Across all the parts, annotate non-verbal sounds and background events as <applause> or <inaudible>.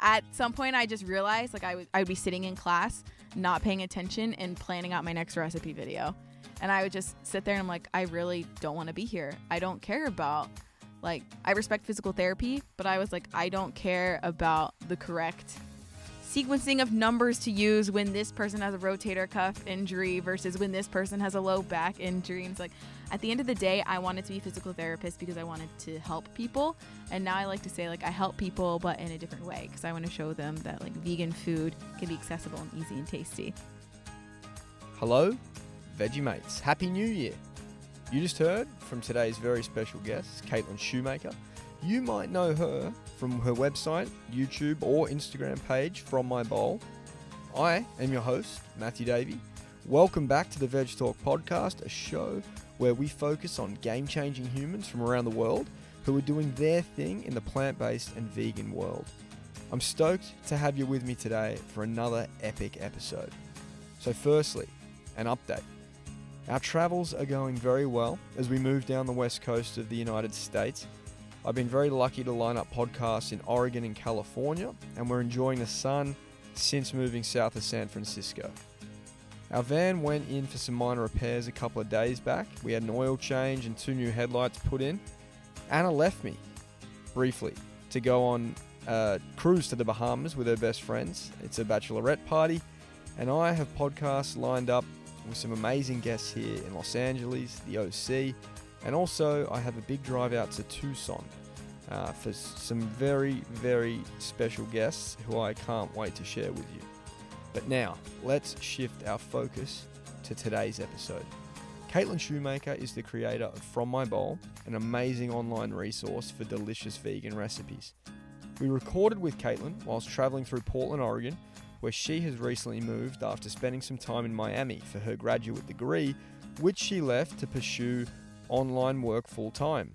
at some point I just realized like I would I would be sitting in class, not paying attention and planning out my next recipe video. And I would just sit there and I'm like, I really don't want to be here. I don't care about like I respect physical therapy, but I was like, I don't care about the correct sequencing of numbers to use when this person has a rotator cuff injury versus when this person has a low back injury. And it's like, at the end of the day, I wanted to be a physical therapist because I wanted to help people. And now I like to say, like, I help people, but in a different way because I want to show them that, like, vegan food can be accessible and easy and tasty. Hello, Veggie Mates. Happy New Year. You just heard from today's very special guest, Caitlin Shoemaker. You might know her from her website, YouTube, or Instagram page, From My Bowl. I am your host, Matthew Davey. Welcome back to the Veg Talk podcast, a show where we focus on game changing humans from around the world who are doing their thing in the plant based and vegan world. I'm stoked to have you with me today for another epic episode. So, firstly, an update. Our travels are going very well as we move down the west coast of the United States I've been very lucky to line up podcasts in Oregon and California, and we're enjoying the sun since moving south of San Francisco. Our van went in for some minor repairs a couple of days back. We had an oil change and two new headlights put in. Anna left me briefly to go on a cruise to the Bahamas with her best friends. It's a bachelorette party, and I have podcasts lined up with some amazing guests here in Los Angeles, the OC, and also, I have a big drive out to Tucson uh, for some very, very special guests who I can't wait to share with you. But now, let's shift our focus to today's episode. Caitlin Shoemaker is the creator of From My Bowl, an amazing online resource for delicious vegan recipes. We recorded with Caitlin whilst traveling through Portland, Oregon, where she has recently moved after spending some time in Miami for her graduate degree, which she left to pursue online work full time.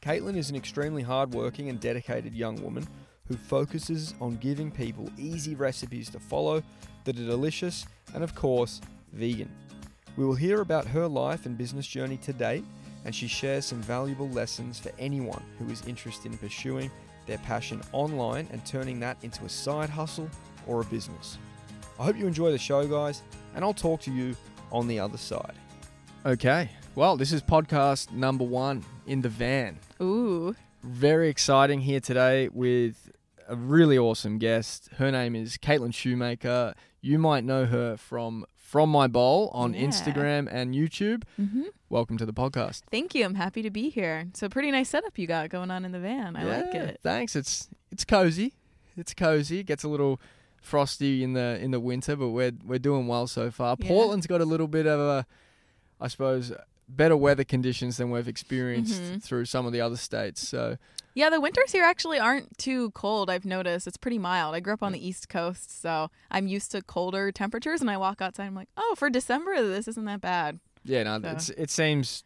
Caitlin is an extremely hardworking and dedicated young woman who focuses on giving people easy recipes to follow that are delicious and, of course, vegan. We will hear about her life and business journey to date, and she shares some valuable lessons for anyone who is interested in pursuing their passion online and turning that into a side hustle or a business. I hope you enjoy the show, guys, and I'll talk to you on the other side. Okay, well, this is podcast number one in the van. Ooh. Very exciting here today with a really awesome guest. Her name is Caitlin Shoemaker. You might know her from From My Bowl on Yeah. Instagram and YouTube. Mm-hmm. Welcome to the podcast. Thank you. I'm happy to be here. So, pretty nice setup you got going on in the van. I like it. Thanks. It's it's cozy. It's cozy. It gets a little frosty in the in the winter, but we're we're doing well so far. Yeah. Portland's got a little bit of a, I suppose, better weather conditions than we've experienced Mhm. through some of the other states. So Yeah, the winters here actually aren't too cold. I've noticed it's pretty mild. I grew up on the East Coast, so I'm used to colder temperatures. And I walk outside, I'm like, oh, for December, this isn't that bad. yeah, no, So- it's it seems.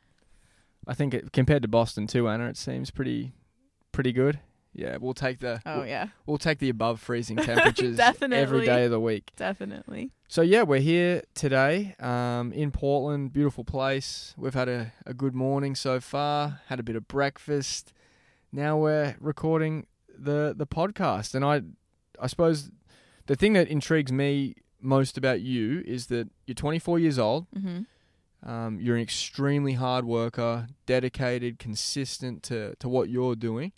I think it, compared to Boston too, Anna, it seems pretty pretty good. Yeah, we'll take the Oh we'll, yeah, we'll take the above freezing <laughs> temperatures Definitely. every day of the week. definitely. So yeah, we're here today um, in Portland. Beautiful place. We've had a, a good morning so far. Had a bit of breakfast. Now we're recording the the podcast, and I I suppose the thing that intrigues me most about you is that you're 24 years old. hmm Um, you're an extremely hard worker, dedicated, consistent to to what you're doing.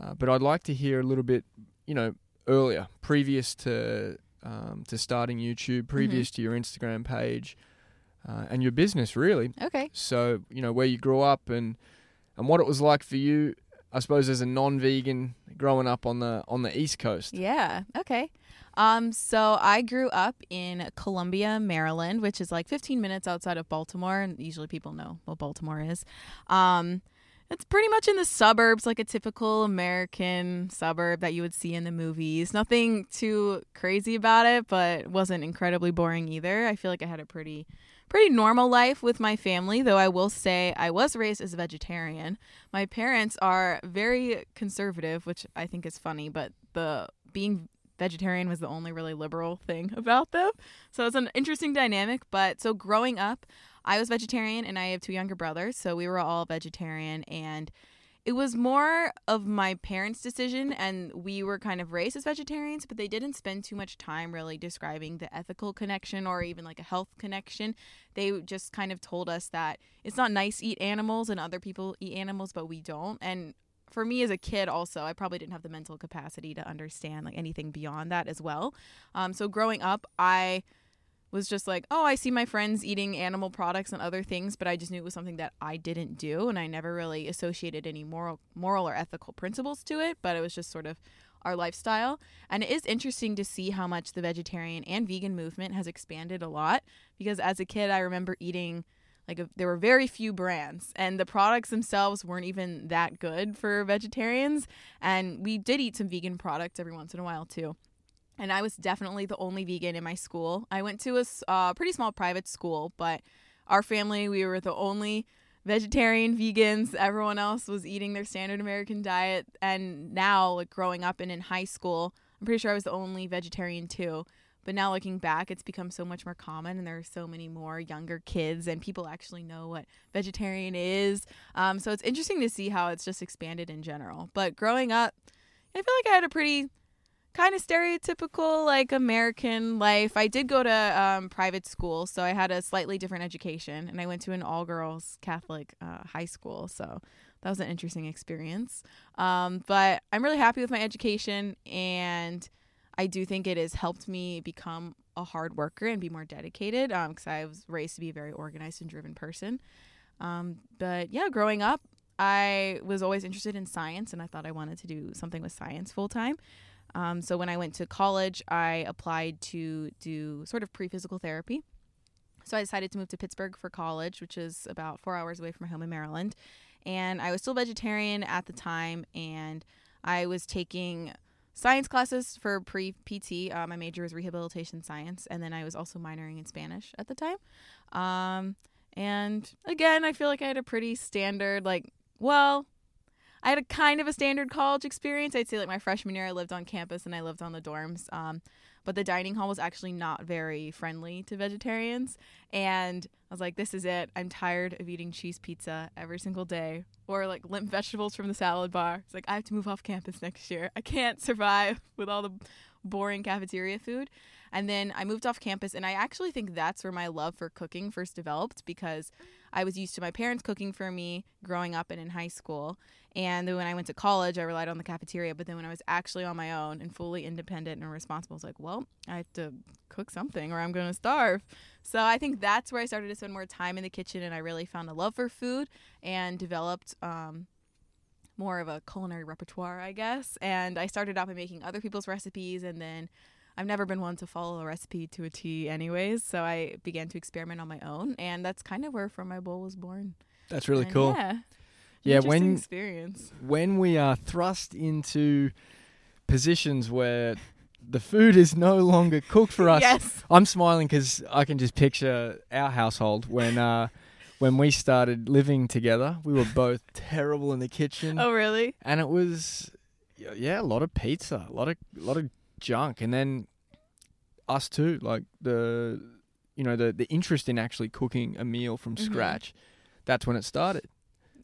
Uh, but I'd like to hear a little bit, you know, earlier, previous to um, to starting YouTube, previous to your Instagram page, uh, and your business, really. Okay. So you know where you grew up and and what it was like for you, I suppose, as a non-vegan growing up on the on the East Coast. Yeah. Okay. Um, so I grew up in Columbia, Maryland, which is like 15 minutes outside of Baltimore, and usually people know what Baltimore is. Um, it's pretty much in the suburbs, like a typical American suburb that you would see in the movies. Nothing too crazy about it, but wasn't incredibly boring either. I feel like I had a pretty pretty normal life with my family, though I will say I was raised as a vegetarian. My parents are very conservative, which I think is funny, but the being vegetarian was the only really liberal thing <laughs> about them. So it's an interesting dynamic, but so growing up, I was vegetarian and I have two younger brothers, so we were all vegetarian and it was more of my parents' decision, and we were kind of raised as vegetarians, but they didn't spend too much time really describing the ethical connection or even like a health connection. They just kind of told us that it's not nice to eat animals and other people eat animals, but we don't. And for me as a kid, also, I probably didn't have the mental capacity to understand like anything beyond that as well. Um, so growing up, I was just like, oh, I see my friends eating animal products and other things, but I just knew it was something that I didn't do, and I never really associated any moral, moral or ethical principles to it. But it was just sort of our lifestyle, and it is interesting to see how much the vegetarian and vegan movement has expanded a lot. Because as a kid, I remember eating like a, there were very few brands, and the products themselves weren't even that good for vegetarians. And we did eat some vegan products every once in a while too and I was definitely the only vegan in my school. I went to a uh, pretty small private school, but our family, we were the only vegetarian vegans. Everyone else was eating their standard American diet. And now, like growing up and in high school, I'm pretty sure I was the only vegetarian too. But now looking back, it's become so much more common, and there are so many more younger kids, and people actually know what vegetarian is. Um, so it's interesting to see how it's just expanded in general. But growing up, I feel like I had a pretty kind of stereotypical like American life. I did go to um, private school, so I had a slightly different education, and I went to an all girls Catholic uh, high school. So that was an interesting experience. Um, but I'm really happy with my education, and I do think it has helped me become a hard worker and be more dedicated because um, I was raised to be a very organized and driven person. Um, but yeah, growing up, I was always interested in science, and I thought I wanted to do something with science full time. Um, so when I went to college, I applied to do sort of pre physical therapy. So I decided to move to Pittsburgh for college, which is about four hours away from my home in Maryland. And I was still vegetarian at the time, and I was taking science classes for pre PT. Uh, my major was rehabilitation science, and then I was also minoring in Spanish at the time. Um, and again, I feel like I had a pretty standard, like, well, I had a kind of a standard college experience. I'd say like my freshman year, I lived on campus and I lived on the dorms. Um, but the dining hall was actually not very friendly to vegetarians. And I was like, this is it. I'm tired of eating cheese pizza every single day or like limp vegetables from the salad bar. It's like, I have to move off campus next year. I can't survive <laughs> with all the boring cafeteria food. And then I moved off campus, and I actually think that's where my love for cooking first developed because I was used to my parents cooking for me growing up and in high school. And then when I went to college, I relied on the cafeteria. But then when I was actually on my own and fully independent and responsible, I was like, well, I have to cook something or I'm going to starve. So I think that's where I started to spend more time in the kitchen and I really found a love for food and developed um, more of a culinary repertoire, I guess. And I started out by making other people's recipes and then I've never been one to follow a recipe to a T, anyways. So I began to experiment on my own, and that's kind of where From My Bowl was born. That's really And cool. Yeah. Yeah, when- experience. when we are thrust into positions where the food is no longer cooked for us. Yes. I'm smiling because I can just picture our household when uh, when we started living together. We were both terrible in the kitchen, Oh, really? and it was yeah, a lot of pizza, a lot of a lot of junk, and then us too, like the you know the the interest in actually cooking a meal from Mhm. scratch. That's when it started.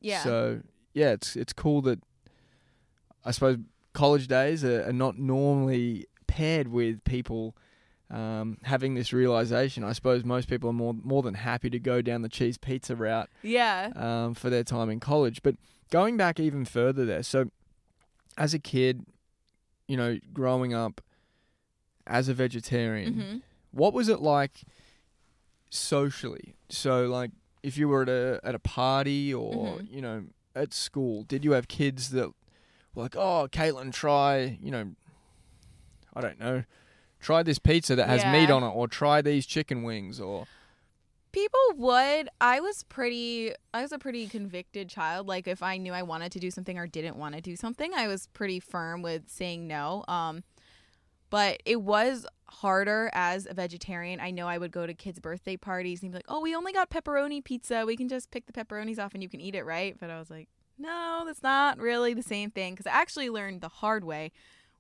Yeah. So yeah, it's it's cool that I suppose college days are, are not normally paired with people um, having this realization. I suppose most people are more more than happy to go down the cheese pizza route yeah. um, for their time in college. But going back even further there, so as a kid, you know, growing up as a vegetarian, hmm what was it like socially? So like if you were at a at a party or Mhm. you know at school, did you have kids that were like, "Oh, Caitlin, try, you know, I don't know, try this pizza that has meat on it or try these chicken wings or People would. I was pretty. I was a pretty convicted child. Like if I knew I wanted to do something or didn't want to do something, I was pretty firm with saying no. Um, but it was harder as a vegetarian. I know I would go to kids' birthday parties and be like, "Oh, we only got pepperoni pizza. We can just pick the pepperonis off and you can eat it, right?" But I was like, "No, that's not really the same thing." Because I actually learned the hard way.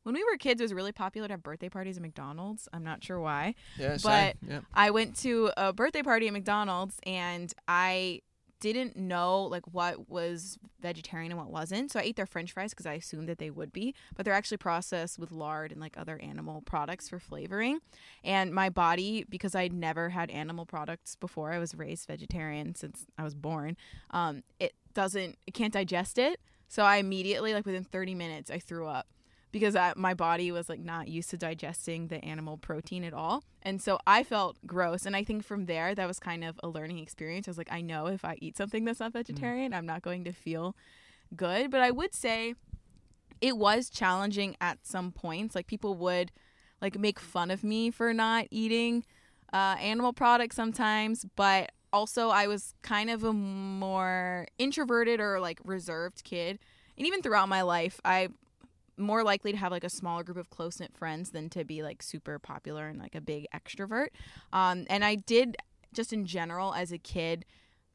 When we were kids, it was really popular to have birthday parties at McDonald's. I'm not sure why. yeah, But- yeah. I went to a birthday party at McDonald's and I didn't know like what was vegetarian and what wasn't. So I ate their french fries because I assumed that they would be, but they're actually processed with lard and like other animal products for flavoring. And my body, because I'd never had animal products before, I was raised vegetarian since I was born. Um, it doesn't, it can't digest it. So I immediately, like within 30 minutes, I threw up because I, my body was like not used to digesting the animal protein at all. And so I felt gross. And I think from there, that was kind of a learning experience. I was like, I know if I eat something that's not vegetarian, mm. I'm not going to feel good. But I would say it was challenging at some points. Like people would like make fun of me for not eating uh, animal products sometimes, but also I was kind of a more introverted or like reserved kid. And even throughout my life, I more likely to have like a smaller group of close knit friends than to be like super popular and like a big extrovert. Um, and I did just in general as a kid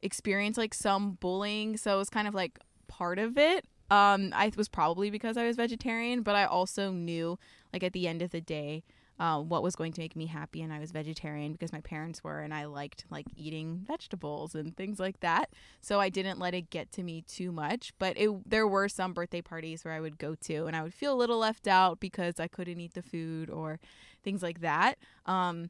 experience like some bullying, so it was kind of like part of it. Um, I was probably because I was vegetarian, but I also knew like at the end of the day, uh, what was going to make me happy and I was vegetarian because my parents were and I liked like eating vegetables and things like that. So I didn't let it get to me too much, but it there were some birthday parties where I would go to and I would feel a little left out because I couldn't eat the food or things like that. Um,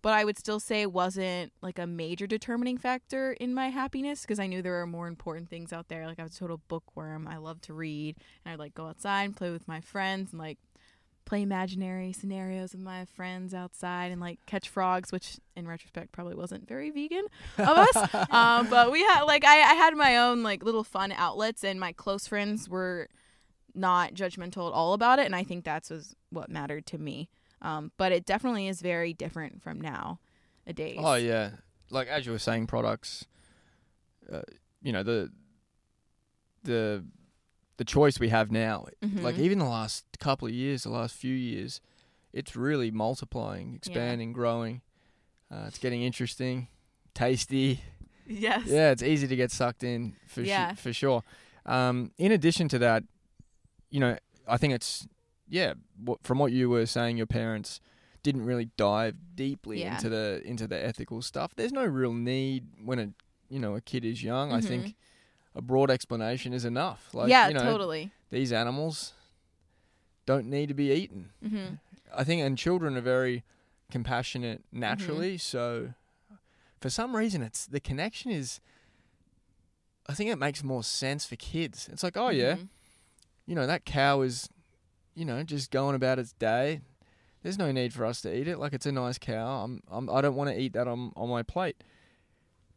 but I would still say it wasn't like a major determining factor in my happiness because I knew there were more important things out there. Like I was a total bookworm. I love to read and I'd like go outside and play with my friends and like play imaginary scenarios with my friends outside and like catch frogs, which in retrospect probably wasn't very vegan of us. um, <laughs> but we had like I, I had my own like little fun outlets, and my close friends were not judgmental at all about it, and I think that's was what mattered to me. Um, but it definitely is very different from now, a days. Oh yeah, like as you were saying, products. Uh, you know the the the choice we have now. Mm-hmm. Like even the last couple of years, the last few years, it's really multiplying, expanding, yeah. growing. Uh, it's getting interesting, tasty. Yes. Yeah, it's easy to get sucked in for yeah. sh- for sure. Um, in addition to that, you know, I think it's yeah. from what you were saying, your parents didn't really dive deeply yeah. into the into the ethical stuff. There's no real need when a you know a kid is young. Mm-hmm. I think a broad explanation is enough. Like, yeah, you know, totally. These animals don't need to be eaten. Mm-hmm. I think, and children are very compassionate naturally. Mm-hmm. So, for some reason, it's the connection is. I think it makes more sense for kids. It's like, oh mm-hmm. yeah, you know that cow is, you know, just going about its day. There's no need for us to eat it. Like it's a nice cow. I'm, I'm I don't want to eat that on on my plate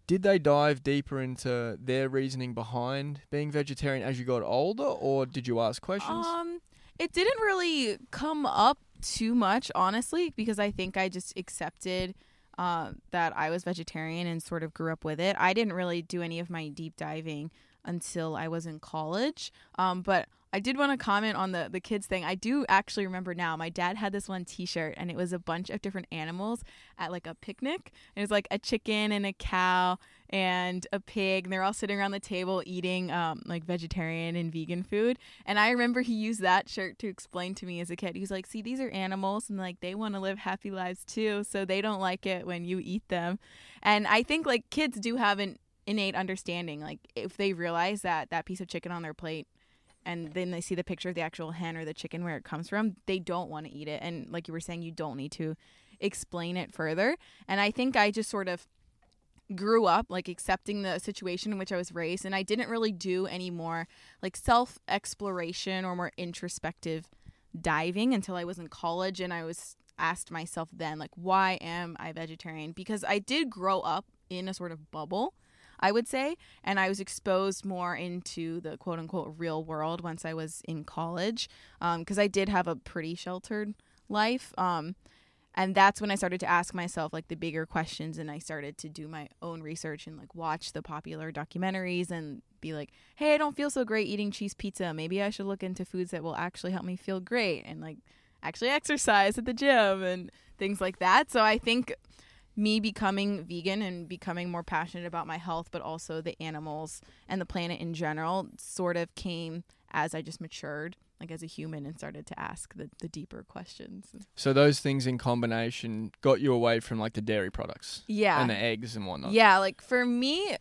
did they dive deeper into their reasoning behind being vegetarian as you got older, or did you ask questions? Um, it didn't really come up too much, honestly, because I think I just accepted uh, that I was vegetarian and sort of grew up with it. I didn't really do any of my deep diving until I was in college. Um, but I did want to comment on the the kids thing. I do actually remember now. My dad had this one T-shirt, and it was a bunch of different animals at like a picnic. It was like a chicken and a cow and a pig, and they're all sitting around the table eating um, like vegetarian and vegan food. And I remember he used that shirt to explain to me as a kid. He was like, "See, these are animals, and like they want to live happy lives too, so they don't like it when you eat them." And I think like kids do have an innate understanding. Like if they realize that that piece of chicken on their plate and then they see the picture of the actual hen or the chicken where it comes from, they don't want to eat it. And like you were saying, you don't need to explain it further. And I think I just sort of grew up like accepting the situation in which I was raised and I didn't really do any more like self exploration or more introspective diving until I was in college and I was asked myself then like why am I vegetarian because I did grow up in a sort of bubble I would say. And I was exposed more into the quote unquote real world once I was in college because um, I did have a pretty sheltered life. Um, and that's when I started to ask myself like the bigger questions and I started to do my own research and like watch the popular documentaries and be like, hey, I don't feel so great eating cheese pizza. Maybe I should look into foods that will actually help me feel great and like actually exercise at the gym and things like that. So I think me becoming vegan and becoming more passionate about my health, but also the animals and the planet in general, sort of came as I just matured, like as a human, and started to ask the, the deeper questions. So those things in combination got you away from like the dairy products, yeah, and the eggs and whatnot. Yeah, like for me,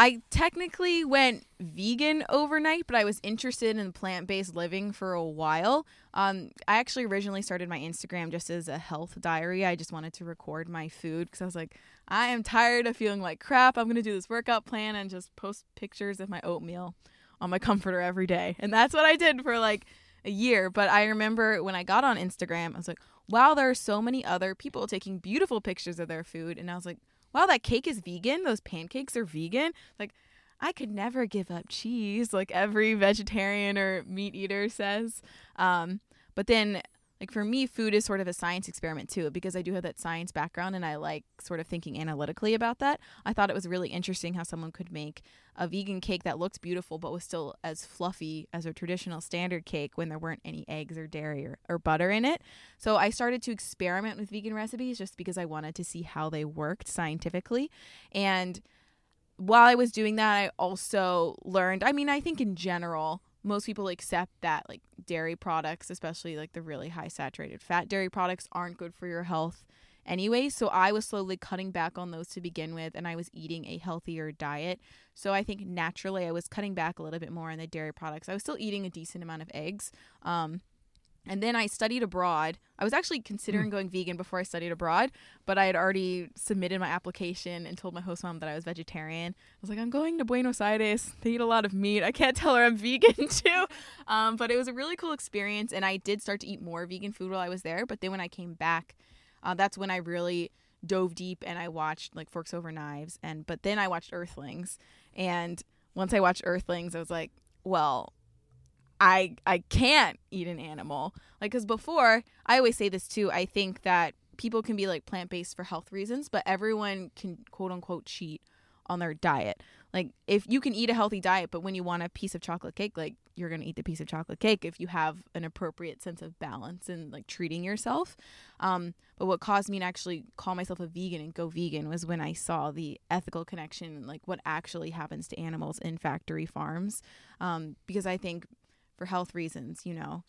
I technically went vegan overnight, but I was interested in plant based living for a while. Um, I actually originally started my Instagram just as a health diary. I just wanted to record my food because I was like, I am tired of feeling like crap. I'm going to do this workout plan and just post pictures of my oatmeal on my <laughs> comforter every day. And that's what I did for like a year. But I remember when I got on Instagram, I was like, wow, there are so many other people taking beautiful pictures of their food. And I was like, wow, that cake is vegan. Those pancakes are vegan. Like, I could never give up cheese, like every vegetarian or meat eater says. Um, but then, like for me, food is sort of a science experiment too, because I do have that science background and I like sort of thinking analytically about that. I thought it was really interesting how someone could make a vegan cake that looks beautiful but was still as fluffy as a traditional standard cake when there weren't any eggs or dairy or, or butter in it. So I started to experiment with vegan recipes just because I wanted to see how they worked scientifically. And while I was doing that, I also learned, I mean, I think in general, most people accept that like dairy products, especially like the really high saturated fat dairy products, aren't good for your health anyway. So I was slowly cutting back on those to begin with, and I was eating a healthier diet. So I think naturally I was cutting back a little bit more on the dairy products. I was still eating a decent amount of eggs. Um, and then I studied abroad. I was actually considering going vegan before I studied abroad, but I had already submitted my application and told my host mom that I was vegetarian. I was like, I'm going to Buenos Aires. They eat a lot of meat. I can't <laughs> tell her I'm vegan <laughs> too. Um, but it was a really cool experience, and I did start to eat more vegan food while I was there. But then when I came back, uh, that's when I really dove deep and I watched like Forks Over Knives, and but then I watched Earthlings, and once I watched Earthlings, I was like, well, I I can't eat an animal. Like cuz before, I always say this too, I think that people can be like plant-based for health reasons, but everyone can quote unquote cheat on their diet. Like if you can eat a healthy diet, but when you want a piece of chocolate cake, like you're going to eat the piece of chocolate cake if you have an appropriate sense of balance and like treating yourself. Um, but what caused me to actually call myself a vegan and go vegan was when I saw the ethical connection, like what actually happens to animals in factory farms. Um, because I think for health reasons, you know,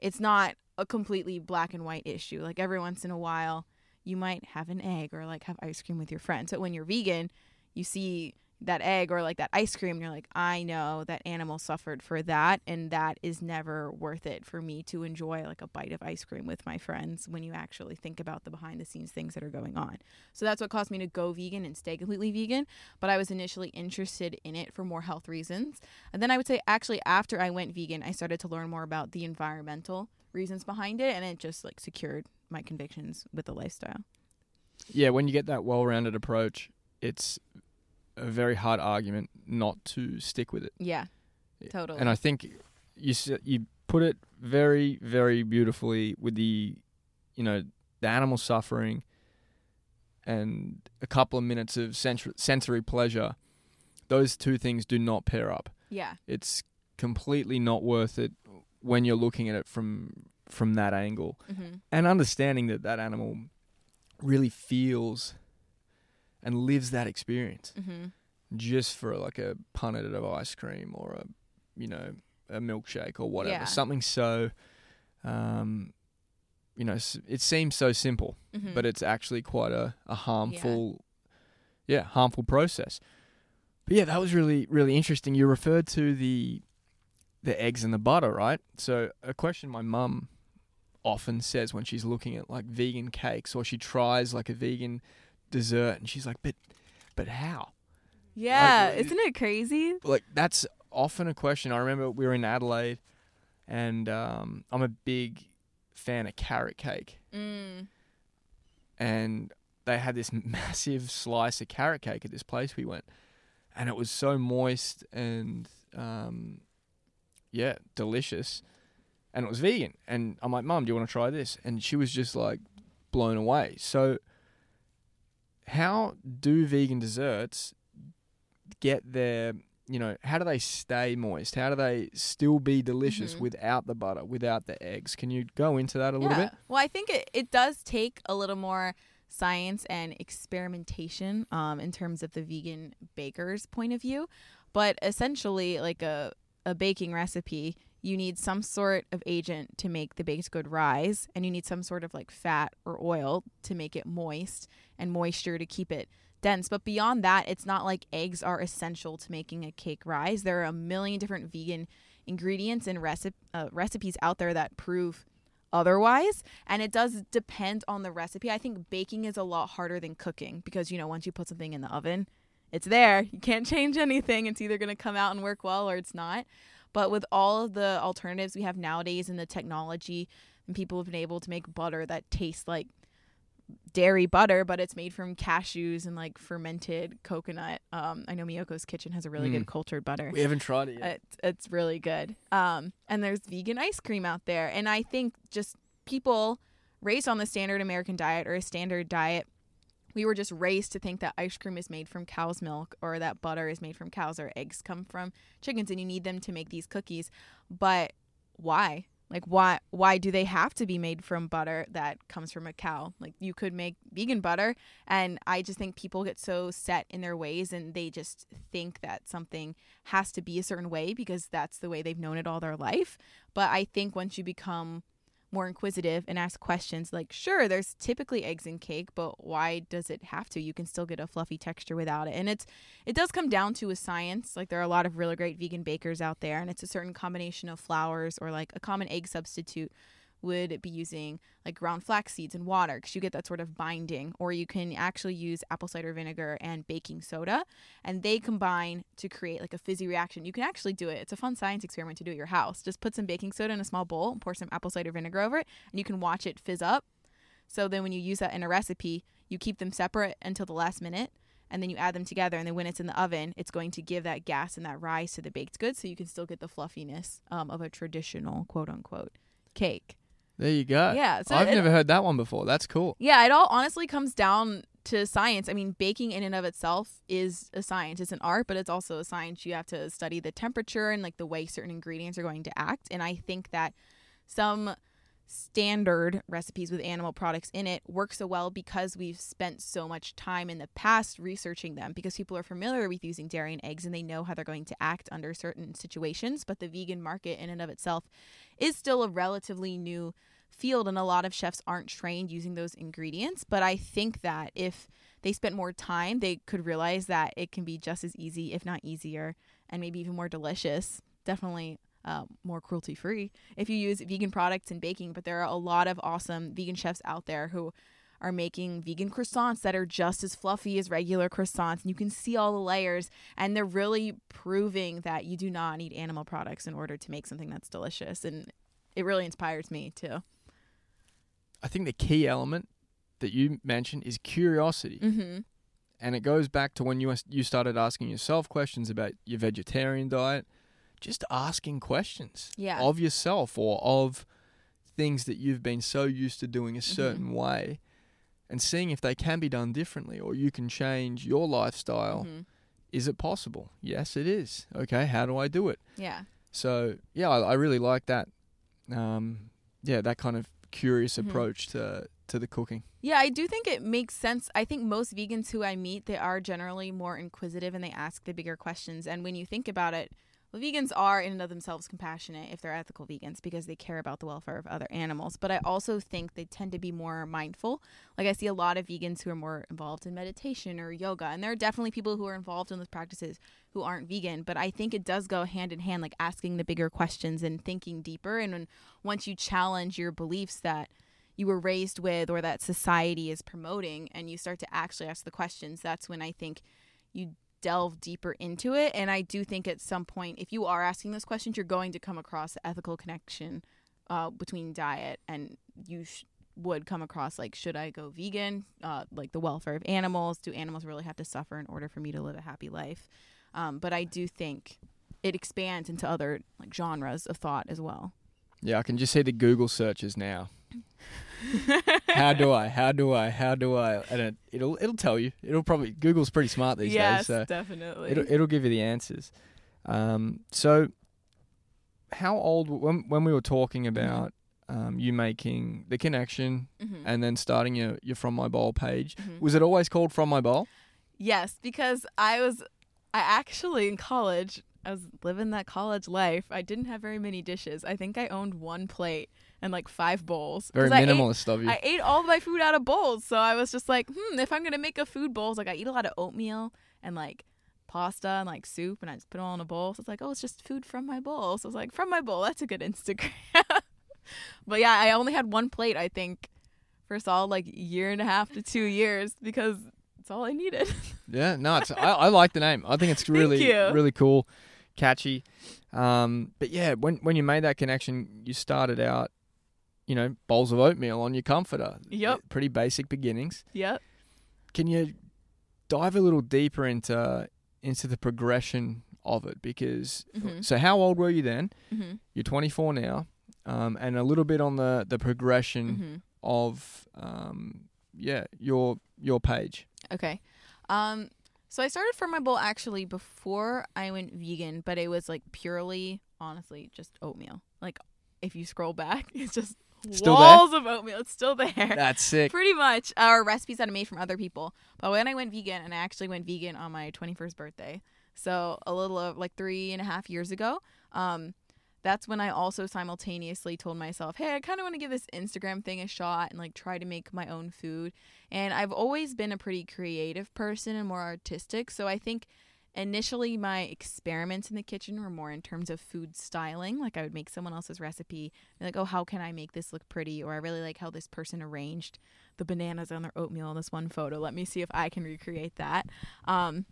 it's not a completely black and white issue. Like every once in a while, you might have an egg or like have ice cream with your friends. But when you're vegan, you see that egg or like that ice cream and you're like i know that animal suffered for that and that is never worth it for me to enjoy like a bite of ice cream with my friends when you actually think about the behind the scenes things that are going on. So that's what caused me to go vegan and stay completely vegan but i was initially interested in it for more health reasons. And then i would say actually after i went vegan i started to learn more about the environmental reasons behind it and it just like secured my convictions with the lifestyle. Yeah, when you get that well-rounded approach, it's a very hard argument not to stick with it. yeah totally And I think you you put it very very beautifully with the you know the animal suffering and a couple of minutes of sensory, sensory pleasure. Those two things do not pair up. yeah It's completely not worth it when you're looking at it from from that angle hmm and understanding that that animal really feels and lives that experience hmm just for like a punnet of ice cream or a you know a milkshake or whatever. Yeah. something so um you know it seems so simple hmm but it's actually quite a, a harmful yeah. harmful process. But yeah that was really really interesting. You referred to the the eggs and the butter right? So a question my mum often says when she's looking at like vegan cakes or she tries like a vegan dessert and she's like but but how Yeah, Like, isn't it crazy? like that's often a question. I remember we were in Adelaide, and um, I'm a big fan of carrot cake, Mm. and they had this <laughs> massive slice of carrot cake at this place we went, and it was so moist and um, yeah, delicious, and it was vegan. And I'm like, Mum, do you want to try this? And she was just like blown away. So, how do vegan desserts get their you know how do they stay moist? How do they still be delicious Mhm. without the butter without the eggs? Can you go into that a little bit? Well, I think it, it does take a little more science and experimentation um, in terms of the vegan baker's point of view. But essentially, like a, a baking recipe, you need some sort of agent to make the baked good rise, and you need some sort of like fat or oil to make it moist and moisture to keep it dense. But beyond that, it's not like eggs are essential to making a cake rise. There are a million different vegan ingredients and recipe, uh, recipes out there that prove otherwise and it does depend on the recipe i think baking is a lot harder than cooking because you know once you put something in the oven it's there you can't change anything it's either going to come out and work well or it's not but with all of the alternatives we have nowadays and the technology and people have been able to make butter that tastes like dairy butter, but it's made from cashews and like fermented coconut. Um, I know Miyoko's Kitchen has a really Mm. good cultured butter. We haven't tried it yet. It's, it's really good. Um, and there's vegan ice cream out there. And I think just people raised on the standard American diet or a standard diet, we were just raised to think that ice cream is made from cow's milk or that butter is made from cows or eggs come from chickens and you need them to make these cookies. But why? Like why why do they have to be made from butter that comes from a cow? Like you could make vegan butter and I just think people get so set in their ways and they just think that something has to be a certain way because that's the way they've known it all their life. But I think once you become more inquisitive and ask questions. Like sure there's typically eggs in cake but why does it have to? You can still get a fluffy texture without it. And it's it does come down to a science. Like there are a lot of really great vegan bakers out there and it's a certain combination of flours or like a common egg substitute would be using like ground flax seeds and water because you get that sort of binding. Or you can actually use apple cider vinegar and baking soda and they combine to create like a fizzy reaction. You can actually do it. It's a fun science experiment to do at your house. Just put some baking soda in a small bowl and pour some apple cider vinegar over it and you can watch it fizz up. So then when you use that in a recipe you keep them separate until the last minute and then you add them together and then when it's in the oven it's going to give that gas and that rise to the baked goods so you can still get the fluffiness um, of a traditional quote unquote cake There you go. yeah so I've it- never heard that one before. That's cool. yeah, it all honestly comes down to science. I mean, baking in and of itself is a science. It's an art, but it's also a science. You have to study the temperature and like the way certain ingredients are going to act. And I think that some standard recipes with animal products in it work so well because we've spent so much time in the past researching them because people are familiar with using dairy and eggs and they know how they're going to act under certain situations. But the vegan market in and of itself is still a relatively new field and a lot of chefs aren't trained using those ingredients. But i think that if they spent more time they could realize that it can be just as easy if not easier and maybe even more delicious. Definitely uh, more cruelty free if you use vegan products in baking but there are a lot of awesome vegan chefs out there who are making vegan croissants that are just as fluffy as regular croissants and you can see all the layers and they're really proving that you do not need animal products in order to make something that's delicious and it really inspires me too I think the key element that you mentioned is curiosity. mm-hmm and it goes back to when you you started asking yourself questions about your vegetarian diet just asking questions Yeah. of yourself or of things that you've been so used to doing Mm-hmm. a certain way and seeing if they can be done differently or you can change your lifestyle Mhm. is it possible yes it is okay how do i do it yeah so yeah i, I really like that um, yeah that kind of curious Mhm. approach to to the cooking Yeah, I do think it makes sense. I think most vegans who I meet, they are generally more inquisitive and they ask the bigger questions. And when you think about it, well, vegans are in and of themselves compassionate if they're ethical vegans because they care about the welfare of other animals. But I also think they tend to be more mindful. Like I see a lot of vegans who are more involved in meditation or yoga, and there are definitely people who are involved in those practices who aren't vegan. But I think it does go hand in hand, like asking the bigger questions and thinking deeper. And when, once you challenge your beliefs that you were raised with or that society is promoting and you start to actually ask the questions that's when i think you delve deeper into it. And i do think at some point if you are asking those questions you're going to come across the ethical connection uh, between diet and you sh- would come across like should i go vegan? Uh, like the welfare of animals. Do animals really have to suffer in order for me to live a happy life? Um, but i do think it expands into other like genres of thought as well. Yeah i can just see the google searches now how do I? How do I? How do I? And it, it'll it'll tell you. It'll probably Google's pretty smart these yes days, so definitely it'll it'll give you the answers. Um, so how old when when we were talking about um, you making the connection Mhm. and then starting your your from my bowl page? Mhm. Was it always called from my bowl? Yes, because I was, I actually in college, I was living that college life. I didn't have very many dishes. I think I owned one plate, and like five bowls. Very 'Cause I ate- minimalist of you. I ate all my food out of bowls. So I was just like, hmm, if I'm gonna make a food bowl, like I eat a lot of oatmeal and like pasta and like soup and I just put it all in a bowl. So it's like, oh, it's just food from my bowl. So it's like from my bowl, that's a good Instagram. <laughs> but yeah, I only had one plate, I think, for a solid like year and a half to two years because it's all I needed. <laughs> Yeah, no, it's, I, I like the name. I think it's <laughs> really, really cool, catchy. Um, but yeah, when when you made that connection, you started out, you know, bowls of oatmeal on your comforter. Yep. Pretty basic beginnings. yep. Can you dive a little deeper into into the progression of it? Because Mhm. so, how old were you then? hmm You're 24 now, um, and a little bit on the the progression hmm of um, yeah, your your page. Okay. Um so I started From My Bowl actually before I went vegan, but it was like purely honestly just oatmeal. Like if you scroll back, <laughs> it's just Still there? walls of oatmeal. It's still there. That's sick. Pretty much. our recipes that I made from other people. But when I went vegan, and I actually went vegan on my 21st birthday, so a little of like three and a half years ago, um, that's when I also simultaneously told myself, hey, I kind of want to give this Instagram thing a shot and like try to make my own food. And I've always been a pretty creative person and more artistic. So I think initially my experiments in the kitchen were more in terms of food styling. Like I would make someone else's recipe, like, oh, how can I make this look pretty? Or I really like how this person arranged the bananas on their oatmeal in this one photo. Let me see if I can recreate that. Um,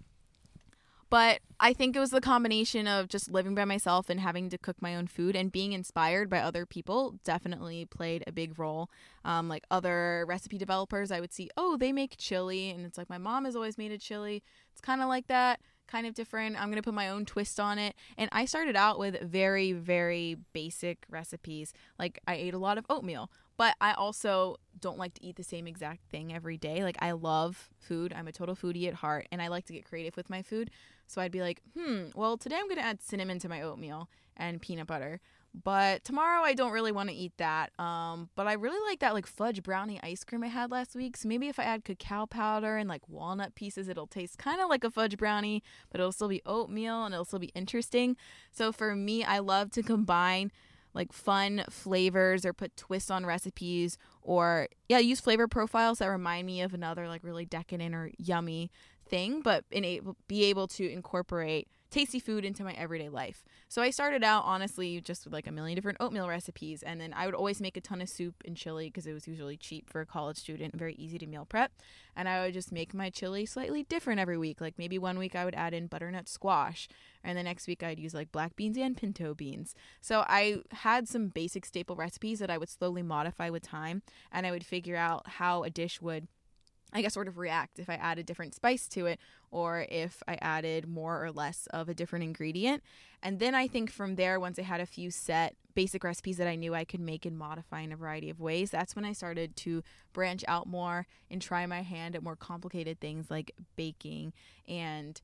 but I think it was the combination of just living by myself and having to cook my own food and being inspired by other people definitely played a big role. Um, like other recipe developers, I would see, oh, they make chili. And it's like, my mom has always made a chili. It's kind of like that, kind of different. I'm going to put my own twist on it. And I started out with very, very basic recipes. Like I ate a lot of oatmeal, but I also don't like to eat the same exact thing every day. Like I love food. I'm a total foodie at heart and I like to get creative with my food. So I'd be like, hmm, well, today I'm going to add cinnamon to my oatmeal and peanut butter. But tomorrow I don't really want to eat that. Um, but I really like that like fudge brownie ice cream I had last week. So maybe if I add cacao powder and like walnut pieces, it'll taste kind of like a fudge brownie, but it'll still be oatmeal and it'll still be interesting. So for me, I love to combine like fun flavors or put twists on recipes or yeah, use flavor profiles that remind me of another like really decadent or yummy thing, but enable, be able to incorporate tasty food into my everyday life. So I started out honestly just with like a million different oatmeal recipes, and then I would always make a ton of soup and chili because it was usually cheap for a college student, very easy to meal prep. And I would just make my chili slightly different every week. Like maybe one week I would add in butternut squash, and the next week I'd use like black beans and pinto beans. So I had some basic staple recipes that I would slowly modify with time, and I would figure out how a dish would I guess sort of react if I add a different spice to it or if I added more or less of a different ingredient. And then I think from there, once I had a few set basic recipes that I knew I could make and modify in a variety of ways, that's when I started to branch out more and try my hand at more complicated things like baking and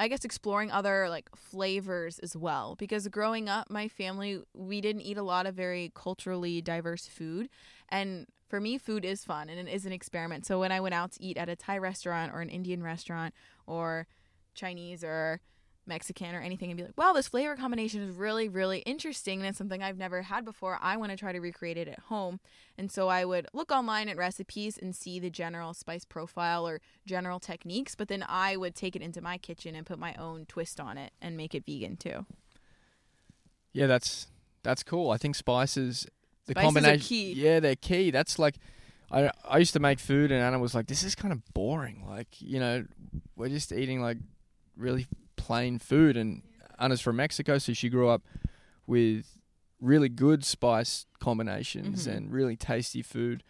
I guess exploring other like flavors as well because growing up my family we didn't eat a lot of very culturally diverse food and for me food is fun and it is an experiment. So when I went out to eat at a Thai restaurant or an Indian restaurant or Chinese or Mexican or anything and be like, wow, this flavor combination is really, really interesting and it's something I've never had before. I want to try to recreate it at home. And so I would look online at recipes and see the general spice profile or general techniques, but then I would take it into my kitchen and put my own twist on it and make it vegan too. Yeah, that's that's cool. I think spices the Spices combination key. Yeah, they're key. That's like I I used to make food and Anna was like, This is kind of boring. Like, you know, we're just eating like really plain food and Anna's from Mexico, so she grew up with really good spice combinations Mhm. and really tasty food.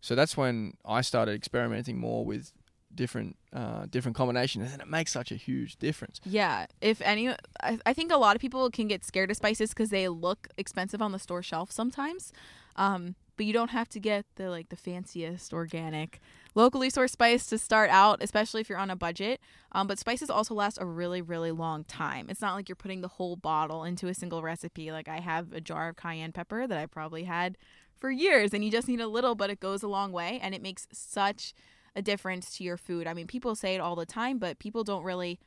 So that's when I started experimenting more with different uh, different combinations and it makes such a huge difference. Yeah, if any, I, I think a lot of people can get scared of spices because they look expensive on the store shelf sometimes. Um, but you don't have to get the like the fanciest organic, locally sourced spice to start out, especially if you're on a budget. Um, but spices also last a really really long time. It's not like you're putting the whole bottle into a single recipe. Like I have a jar of cayenne pepper that I probably had for years, and you just need a little, but it goes a long way, and it makes such a difference to your food. I mean, people say it all the time, but people don't really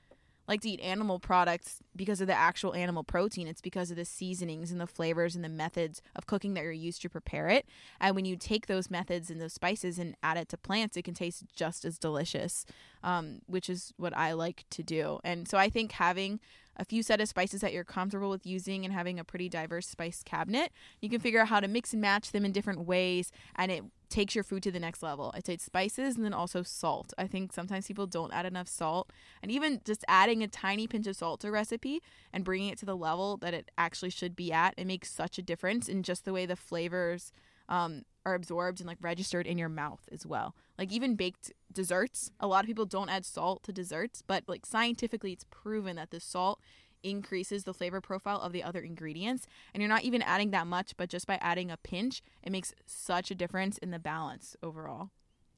like to eat animal products because of the actual animal protein. It's because of the seasonings and the flavors and the methods of cooking that you're used to prepare it. And when you take those methods and those spices and add it to plants, it can taste just as delicious, um, which is what I like to do. And so I think having a few set of spices that you're comfortable with using and having a pretty diverse spice cabinet, you can figure out how to mix and match them in different ways and it takes your food to the next level. I'd say spices and then also salt. I think sometimes people don't add enough salt and even just adding a tiny pinch of salt to a recipe and bringing it to the level that it actually should be at, it makes such a difference in just the way the flavors um, are absorbed and like registered in your mouth as well. Like even baked desserts, a lot of people don't add salt to desserts, but like scientifically it's proven that the salt increases the flavor profile of the other ingredients and you're not even adding that much, but just by adding a pinch, it makes such a difference in the balance overall.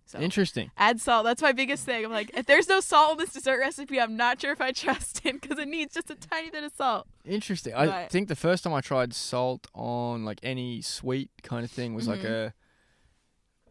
So Interesting. add salt. That's my biggest thing. I'm like, if there's no salt in this dessert recipe, I'm not sure if I trust it because it needs just a tiny bit of salt. Interesting. I think the first time I tried salt on like any sweet kind of thing was like Mhm. a,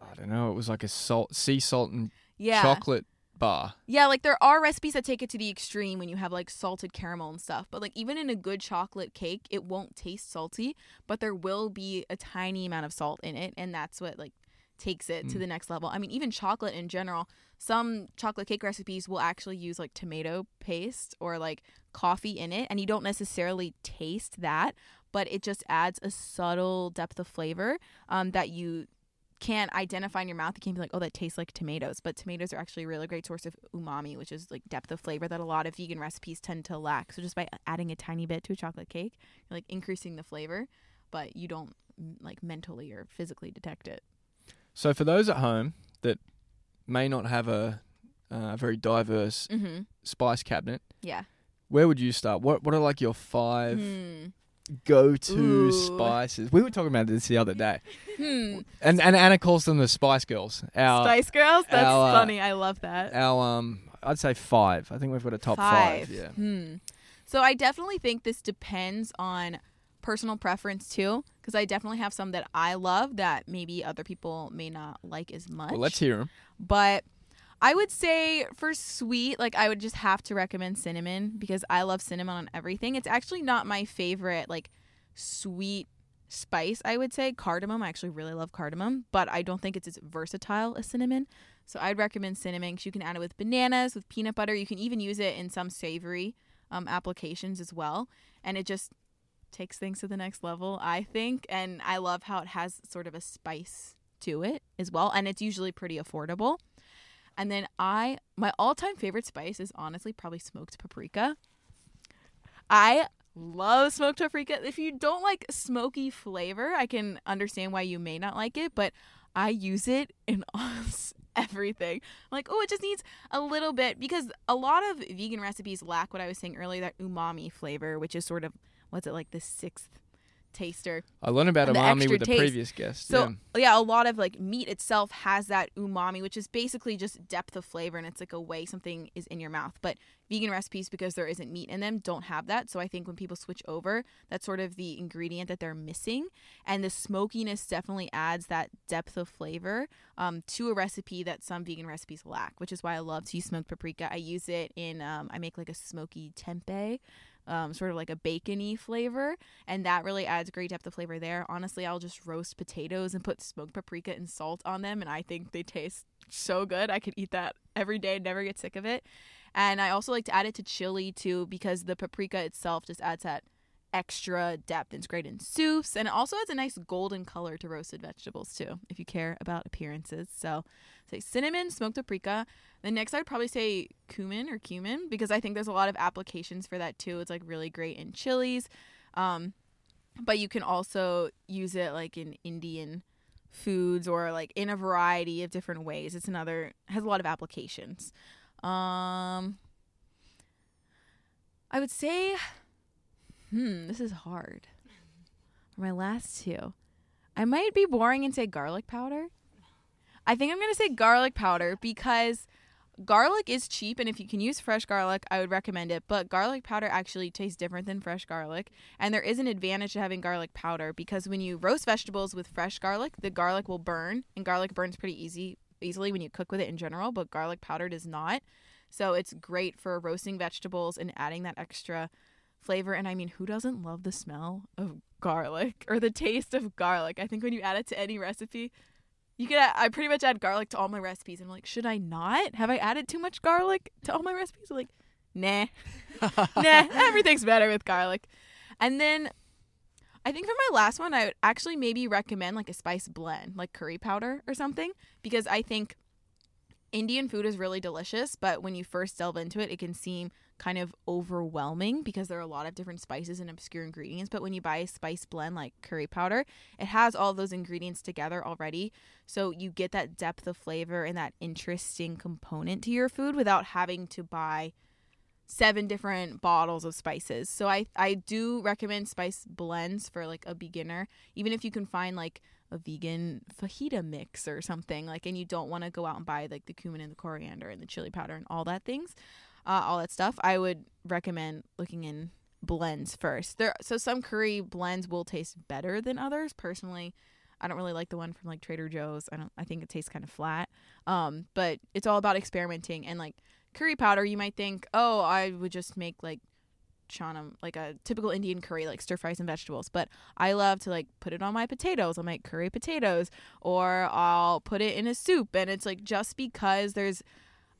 I don't know, it was like a salt, sea salt and Yeah. chocolate bar. Yeah, like there are recipes that take it to the extreme when you have like salted caramel and stuff. But like even in a good chocolate cake, it won't taste salty, but there will be a tiny amount of salt in it, and that's what like takes it to Mm. the next level. I mean, even chocolate in general, some chocolate cake recipes will actually use like tomato paste or like coffee in it, and you don't necessarily taste that, but it just adds a subtle depth of flavor um, that you can't identify in your mouth. You can't be like, oh, that tastes like tomatoes. But tomatoes are actually a really great source of umami, which is like depth of flavor that a lot of vegan recipes tend to lack. So just by adding a tiny bit to a chocolate cake, you're like increasing the flavor, but you don't like mentally or physically detect it. So for those at home that may not have a, uh, very diverse Mm-hmm. spice cabinet, Yeah. where would you start? What What are like your five Hmm. go-to spices? We were talking about this the other day, <laughs> Hmm. and and Anna calls them the Spice Girls. Our Spice Girls. That's our, uh, funny. I love that. our um, I'd say five. I think we've got a top five. Yeah. Hmm. So I definitely think this depends on personal preference too, because I definitely have some that I love that maybe other people may not like as much. Well, let's hear them. But I would say for sweet, like I would just have to recommend cinnamon because I love cinnamon on everything. It's actually not my favorite like sweet spice, I would say. Cardamom, I actually really love cardamom, but I don't think it's as versatile as cinnamon. So I'd recommend cinnamon because you can add it with bananas, with peanut butter. You can even use it in some savory um, applications as well. And it just takes things to the next level, I think. And I love how it has sort of a spice to it as well. And it's usually pretty affordable. And then I, my all time favorite spice is honestly probably smoked paprika. I love smoked paprika. If you don't like smoky flavor, I can understand why you may not like it, but I use it in <laughs> almost everything. I'm like, oh, it just needs a little bit because a lot of vegan recipes lack what I was saying earlier that umami flavor, which is sort of what's it like the sixth taster. I learned about the umami with the taste. previous guest. So yeah. yeah. a lot of like meat itself has that umami, which is basically just depth of flavor, and it's like a way something is in your mouth. But vegan recipes, because there isn't meat in them, don't have that. So I think when people switch over, that's sort of the ingredient that they're missing, and the smokiness definitely adds that depth of flavor um, to a recipe that some vegan recipes lack. Which is why I love to use smoked paprika. I use it in um, I make like a smoky tempeh. Um, sort of like a bacony flavor, and that really adds great depth of flavor there. Honestly, I'll just roast potatoes and put smoked paprika and salt on them, and I think they taste so good. I could eat that every day, and never get sick of it. And I also like to add it to chili too, because the paprika itself just adds that extra depth. It's great in soups, and it also adds a nice golden color to roasted vegetables too, if you care about appearances. So, say cinnamon, smoked paprika. Then next, I'd probably say cumin or cumin because I think there's a lot of applications for that too. It's like really great in chilies, um, but you can also use it like in Indian foods or like in a variety of different ways. It's another has a lot of applications. Um, I would say, hmm, this is hard. My last two, I might be boring and say garlic powder. I think I'm gonna say garlic powder because garlic is cheap and if you can use fresh garlic i would recommend it but garlic powder actually tastes different than fresh garlic and there is an advantage to having garlic powder because when you roast vegetables with fresh garlic the garlic will burn and garlic burns pretty easy easily when you cook with it in general but garlic powder does not So it's great for roasting vegetables and adding that extra flavor. And I mean, who doesn't love the smell of garlic <laughs> or the taste of garlic? I think when you add it to any recipe, you can. Add, I pretty much add garlic to all my recipes. I'm like, should I not? Have I added too much garlic to all my recipes? like, nah, <laughs> nah. <laughs> Everything's better with garlic. And then I think for my last one, I would actually maybe recommend like a spice blend, like curry powder or something, because I think Indian food is really delicious, but when you first delve into it, it can seem kind of overwhelming because there are a lot of different spices and obscure ingredients. But when you buy a spice blend like curry powder, it has all those ingredients together already. So you get that depth of flavor and that interesting component to your food without having to buy seven different bottles of spices. So I I do recommend spice blends for like a beginner, even if you can find like a vegan fajita mix or something like and you don't want to go out and buy like the cumin and the coriander and the chili powder and all that things uh, all that stuff i would recommend looking in blends first there so some curry blends will taste better than others personally i don't really like the one from like trader joe's i don't i think it tastes kind of flat um but it's all about experimenting and like curry powder you might think oh i would just make like chana like a typical Indian curry, like stir fry some vegetables. But I love to like put it on my potatoes. I'll make curry potatoes, or I'll put it in a soup. And it's like just because there's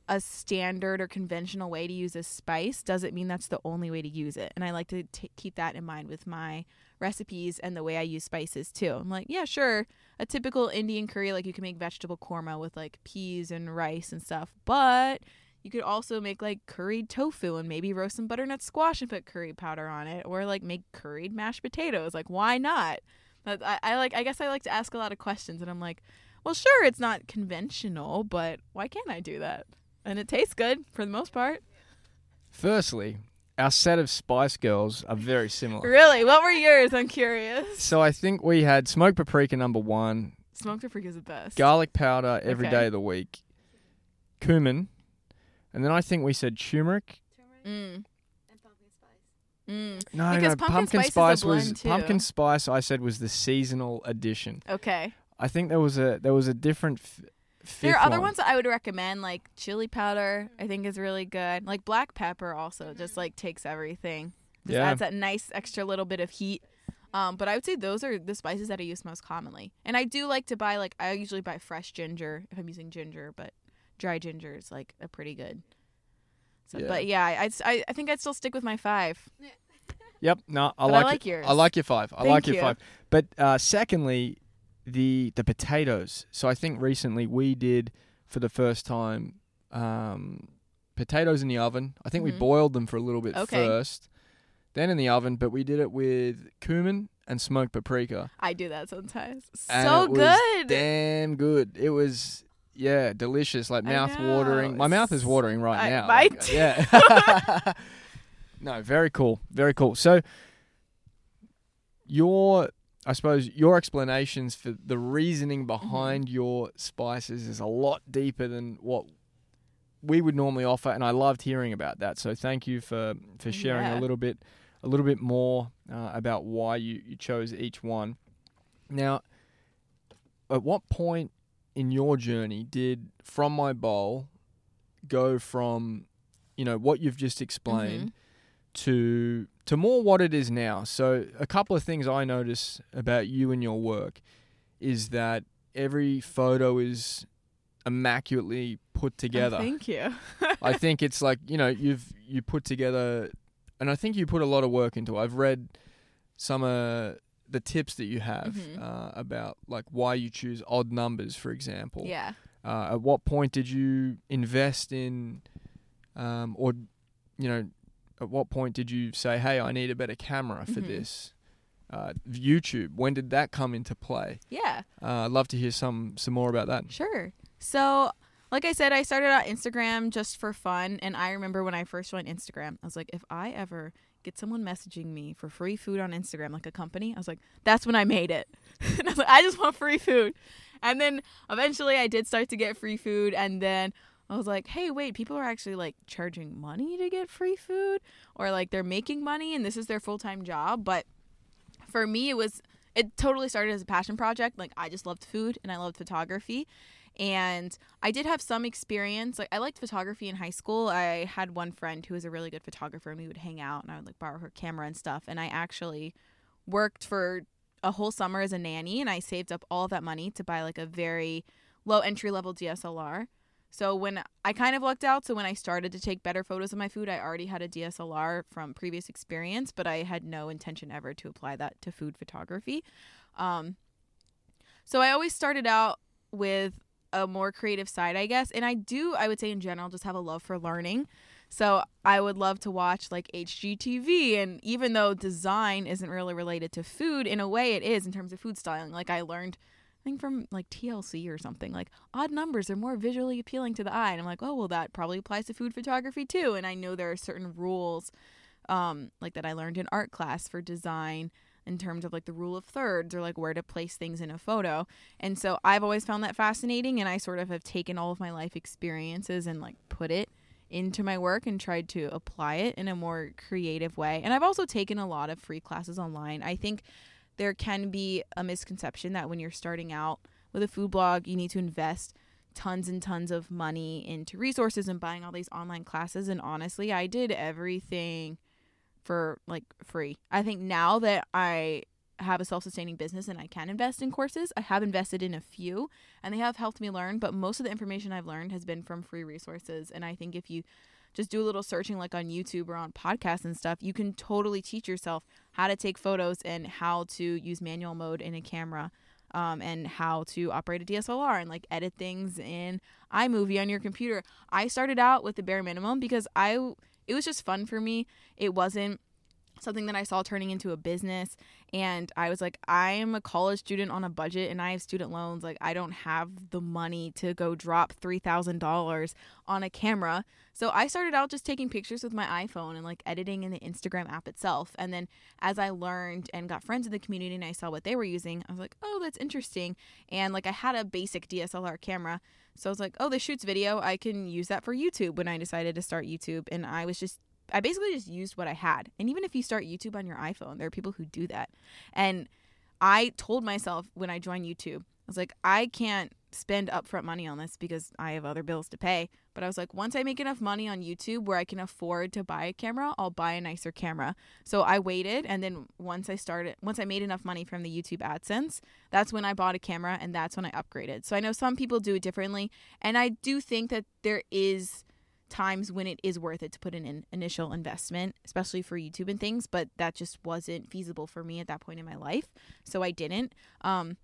a standard or conventional way to use a spice doesn't mean that's the only way to use it. And I like to t- keep that in mind with my recipes and the way I use spices too. I'm like, yeah, sure, a typical Indian curry, like you can make vegetable korma with like peas and rice and stuff, but you could also make like curried tofu and maybe roast some butternut squash and put curry powder on it, or like make curried mashed potatoes. Like, why not? I, I like. I guess I like to ask a lot of questions, and I'm like, well, sure, it's not conventional, but why can't I do that? And it tastes good for the most part. Firstly, our set of Spice Girls are very similar. Really? What were yours? I'm curious. So I think we had smoked paprika number one, Smoked paprika is the best. garlic powder every day Okay. of the week, cumin, and then I think we said turmeric. Mm. Mm. No, Because no, pumpkin spice is a spice blend, was too. pumpkin spice. I said was the seasonal addition. Okay. I think there was a there was a different. F- fifth There are other one. ones that I would recommend, like chili powder. I think is really good. Like black pepper also just like takes everything. Just Yeah. adds that nice extra little bit of heat. Um, but I would say those are the spices that I use most commonly. And I do like to buy like I usually buy fresh ginger if I'm using ginger, but dry ginger is like a pretty good. So, Yeah. But yeah, I, I'd, I I think I'd still stick with my five. <laughs> Yep. No, I But I like, like it. yours. I like your five. I Thank like your you. five. But uh, secondly, the the potatoes. So I think recently we did for the first time um, potatoes in the oven. I think we Mhm. boiled them for a little bit Okay. first, then in the oven. But we did it with cumin and smoked paprika. I do that sometimes. And so good. Damn good. It was. Yeah, delicious, like mouth watering. My mouth is watering right I- now. like. Yeah. <laughs> <laughs> no, very cool. Very cool. So your I suppose your explanations for the reasoning behind your spices is a lot deeper than what we would normally offer and I loved hearing about that. So thank you for for sharing Yeah. a little bit a little bit more uh, about why you, you chose each one. Now, at what point in your journey did from my bowl go from you know what you've just explained to to more what it is now so a couple of things i notice about you and your work is that every photo is immaculately put Oh, together thank you. <laughs> I think it's like you know you've you put together, and I think you put a lot of work into. it. I've read some uh, the tips that you have Mhm. uh, about like why you choose odd numbers, for example. yeah. Uh, at what point did you invest in, um, or you know, at what point did you say, "Hey, I need a better camera for Mhm. this"? Uh, YouTube. When did that come into play? Yeah. Uh, I'd love to hear some some more about that. Sure. So, like I said, I started on Instagram just for fun. And I remember when I first joined Instagram, I was like, if I ever get someone messaging me for free food on Instagram, like a company, I was like, that's when I made it. and <laughs> I was like, I just want free food. And then eventually I did start to get free food. And then I was like, hey, wait, people are actually like charging money to get free food or like they're making money and this is their full time job. But for me, it was it totally started as a passion project. Like I just loved food and I loved photography. And I did have some experience. Like I liked photography in high school. I had one friend who was a really good photographer and we would hang out and I would like borrow her camera and stuff. And I actually worked for a whole summer as a nanny and I saved up all that money to buy like a very low entry level DSLR. So when I kind of lucked out, so when I started to take better photos of my food, I already had a DSLR from previous experience, but I had no intention ever to apply that to food photography. Um, so I always started out with a more creative side, I guess, and I do, I would say in general, just have a love for learning. So I would love to watch like HGTV, and even though design isn't really related to food, in a way it is in terms of food styling. Like I learned I think from like TLC or something. Like odd numbers are more visually appealing to the eye, and I'm like, oh well, that probably applies to food photography too. And I know there are certain rules, um, like that I learned in art class for design in terms of like the rule of thirds or like where to place things in a photo. And so I've always found that fascinating, and I sort of have taken all of my life experiences and like put it into my work and tried to apply it in a more creative way. And I've also taken a lot of free classes online. I think there can be a misconception that when you're starting out with a food blog, you need to invest tons and tons of money into resources and buying all these online classes. And honestly, I did everything for like free. I think now that I have a self sustaining business and I can invest in courses, I have invested in a few and they have helped me learn. But most of the information I've learned has been from free resources. And I think if you just do a little searching like on YouTube or on podcasts and stuff, you can totally teach yourself how to take photos and how to use manual mode in a camera. Um, and how to operate a DSLR and like edit things in iMovie on your computer. I started out with the bare minimum because I it was just fun for me. It wasn't something that I saw turning into a business. And I was like, I'm a college student on a budget and I have student loans. Like, I don't have the money to go drop $3,000 on a camera. So I started out just taking pictures with my iPhone and like editing in the Instagram app itself. And then as I learned and got friends in the community and I saw what they were using, I was like, oh, that's interesting. And like, I had a basic DSLR camera. So I was like, oh, this shoots video. I can use that for YouTube when I decided to start YouTube. And I was just I basically just used what I had. And even if you start YouTube on your iPhone, there are people who do that. And I told myself when I joined YouTube, I was like, I can't spend upfront money on this because I have other bills to pay. But I was like, once I make enough money on YouTube where I can afford to buy a camera, I'll buy a nicer camera. So I waited and then once I started once I made enough money from the YouTube AdSense, that's when I bought a camera and that's when I upgraded. So I know some people do it differently and I do think that there is times when it is worth it to put in an initial investment, especially for YouTube and things, but that just wasn't feasible for me at that point in my life. So I didn't. Um,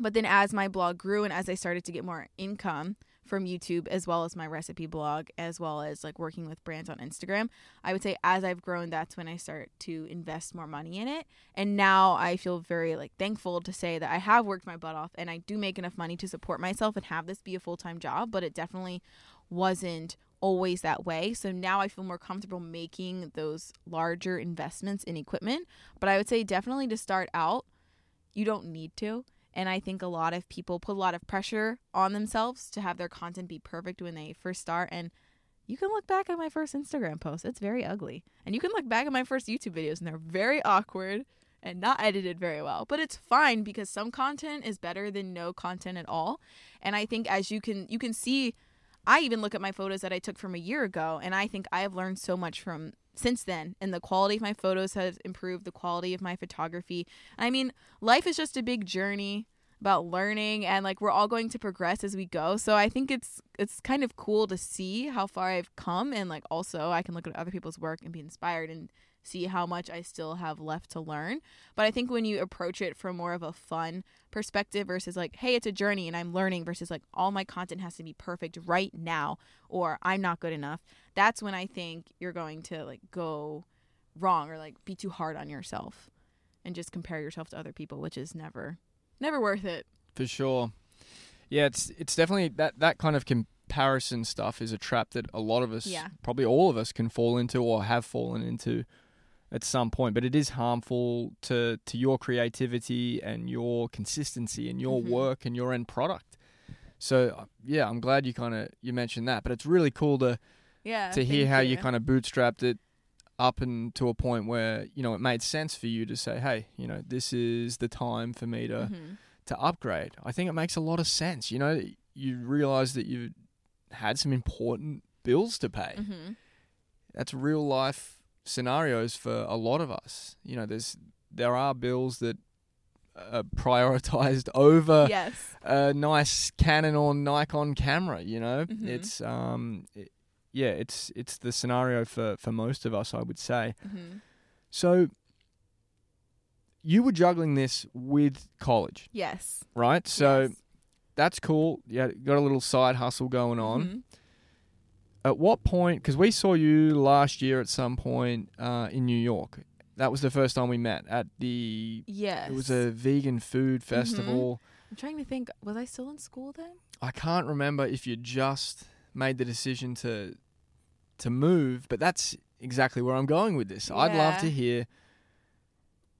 but then as my blog grew and as I started to get more income from YouTube as well as my recipe blog as well as like working with brands on Instagram, I would say as I've grown that's when I start to invest more money in it. And now I feel very like thankful to say that I have worked my butt off and I do make enough money to support myself and have this be a full-time job, but it definitely wasn't always that way. So now I feel more comfortable making those larger investments in equipment. But I would say definitely to start out, you don't need to. And I think a lot of people put a lot of pressure on themselves to have their content be perfect when they first start. And you can look back at my first Instagram post, it's very ugly. And you can look back at my first YouTube videos, and they're very awkward and not edited very well. But it's fine because some content is better than no content at all. And I think as you can you can see I even look at my photos that I took from a year ago, and I think I have learned so much from since then. And the quality of my photos has improved, the quality of my photography. I mean, life is just a big journey about learning and like we're all going to progress as we go. So I think it's it's kind of cool to see how far I've come and like also I can look at other people's work and be inspired and see how much I still have left to learn. But I think when you approach it from more of a fun perspective versus like, hey, it's a journey and I'm learning versus like all my content has to be perfect right now or I'm not good enough, that's when I think you're going to like go wrong or like be too hard on yourself and just compare yourself to other people, which is never never worth it. For sure. Yeah, it's it's definitely that that kind of comparison stuff is a trap that a lot of us, Yeah. probably all of us, can fall into or have fallen into at some point. But it is harmful to to your creativity and your consistency and your Mhm. work and your end product. So uh, yeah, I'm glad you kind of you mentioned that. But it's really cool to Yeah. to hear how you kind of bootstrapped it up and to a point where you know it made sense for you to say, "Hey, you know, this is the time for me to Mhm. to upgrade." I think it makes a lot of sense. You know, you realize that you had some important bills to pay. Mhm. That's real life scenarios for a lot of us. You know, there's there are bills that are prioritized <laughs> over yes. a nice Canon or Nikon camera. You know, Mhm. it's um, it, yeah, it's it's the scenario for for most of us, I would say. hmm So you were juggling this with college, Yes. right? So Yes. that's cool. Yeah, got a little side hustle going on. Mhm. At what point? Because we saw you last year at some point uh, in New York. That was the first time we met at the. Yes. It was a vegan food Mm-hmm. festival. I'm trying to think. Was I still in school then? I can't remember if you just made the decision to to move, but that's exactly where I'm going with this. I'd love to hear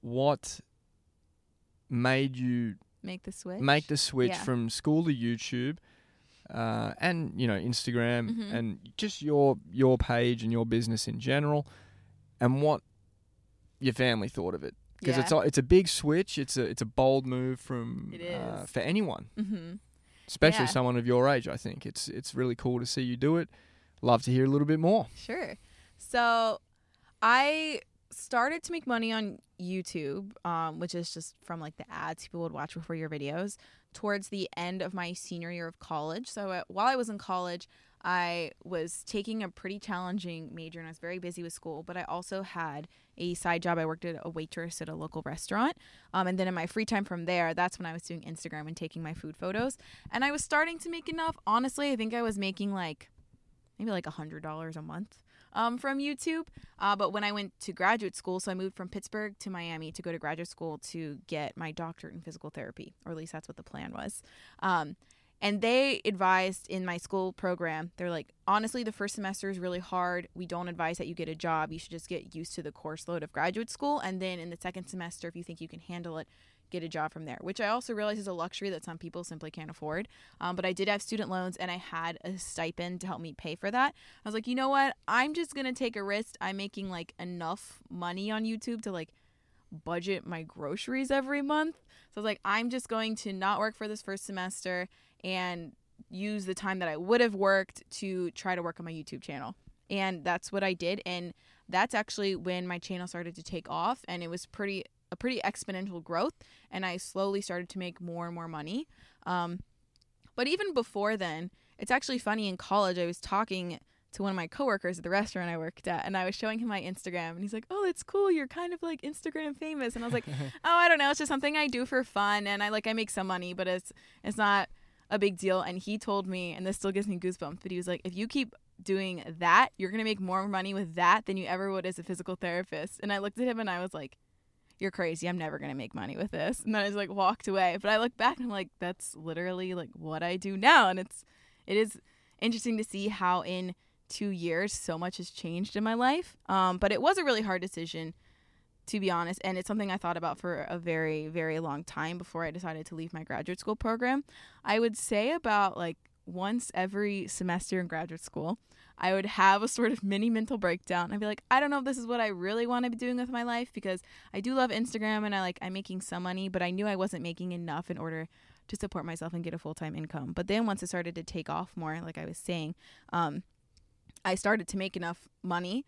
what made you Make the switch. make the switch Yeah. from school to YouTube, uh, and you know Instagram Mhm. and just your your page and your business in general, and what your family thought of it because it's a, it's a big switch. It's a it's a bold move from uh, for anyone, Mhm. especially Yeah. someone of your age. I think it's it's really cool to see you do it. Love to hear a little bit more. Sure. So I started to make money on YouTube, um, which is just from like the ads people would watch before your videos, towards the end of my senior year of college. So uh, while I was in college, I was taking a pretty challenging major and I was very busy with school, but I also had a side job. I worked at a waitress at a local restaurant. Um, and then in my free time from there, that's when I was doing Instagram and taking my food photos. And I was starting to make enough. Honestly, I think I was making like maybe like a hundred dollars a month um, from YouTube. Uh, but when I went to graduate school, so I moved from Pittsburgh to Miami to go to graduate school to get my doctorate in physical therapy, or at least that's what the plan was. Um, and they advised in my school program, they're like, honestly, the first semester is really hard. We don't advise that you get a job. You should just get used to the course load of graduate school. And then in the second semester, if you think you can handle it, get a job from there, which I also realize is a luxury that some people simply can't afford. Um, but I did have student loans and I had a stipend to help me pay for that. I was like, you know what? I'm just going to take a risk. I'm making like enough money on YouTube to like budget my groceries every month. So I was like, I'm just going to not work for this first semester and use the time that I would have worked to try to work on my YouTube channel. And that's what I did. And that's actually when my channel started to take off and it was pretty a pretty exponential growth and I slowly started to make more and more money. Um, but even before then, it's actually funny in college I was talking to one of my coworkers at the restaurant I worked at and I was showing him my Instagram and he's like, "Oh, that's cool. You're kind of like Instagram famous." And I was like, <laughs> "Oh, I don't know. It's just something I do for fun and I like I make some money, but it's it's not a big deal." And he told me, and this still gives me goosebumps, but he was like, "If you keep doing that, you're to make more money with that than you ever would as a physical therapist." And I looked at him and I was like, you're crazy. I'm never going to make money with this. And then I just like walked away. But I look back and I'm like, that's literally like what I do now. And it's, it is interesting to see how in two years so much has changed in my life. Um, but it was a really hard decision, to be honest. And it's something I thought about for a very, very long time before I decided to leave my graduate school program. I would say about like once every semester in graduate school, I would have a sort of mini mental breakdown. I'd be like, I don't know if this is what I really want to be doing with my life because I do love Instagram and I like I'm making some money, but I knew I wasn't making enough in order to support myself and get a full time income. But then once it started to take off more, like I was saying, um, I started to make enough money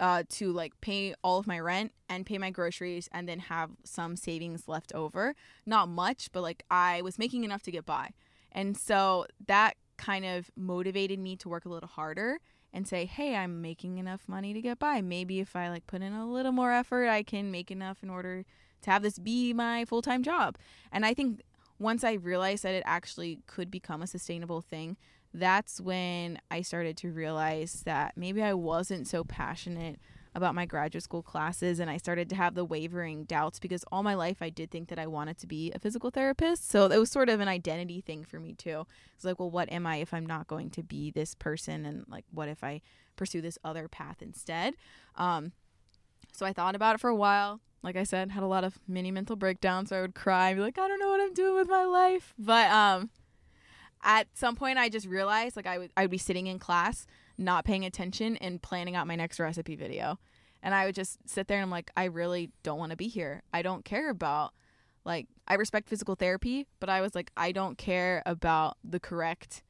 uh, to like pay all of my rent and pay my groceries and then have some savings left over. Not much, but like I was making enough to get by. And so that kind of motivated me to work a little harder and say, "Hey, I'm making enough money to get by. Maybe if I like put in a little more effort, I can make enough in order to have this be my full-time job." And I think once I realized that it actually could become a sustainable thing, that's when I started to realize that maybe I wasn't so passionate about my graduate school classes and I started to have the wavering doubts because all my life I did think that I wanted to be a physical therapist. So it was sort of an identity thing for me too. It's like, well, what am I if I'm not going to be this person and like what if I pursue this other path instead? Um so I thought about it for a while. Like I said, had a lot of mini mental breakdowns where I would cry and be like, I don't know what I'm doing with my life. But um at some point I just realized like I would I would be sitting in class not paying attention and planning out my next recipe video. And I would just sit there and I'm like, I really don't want to be here. I don't care about like I respect physical therapy, but I was like, I don't care about the correct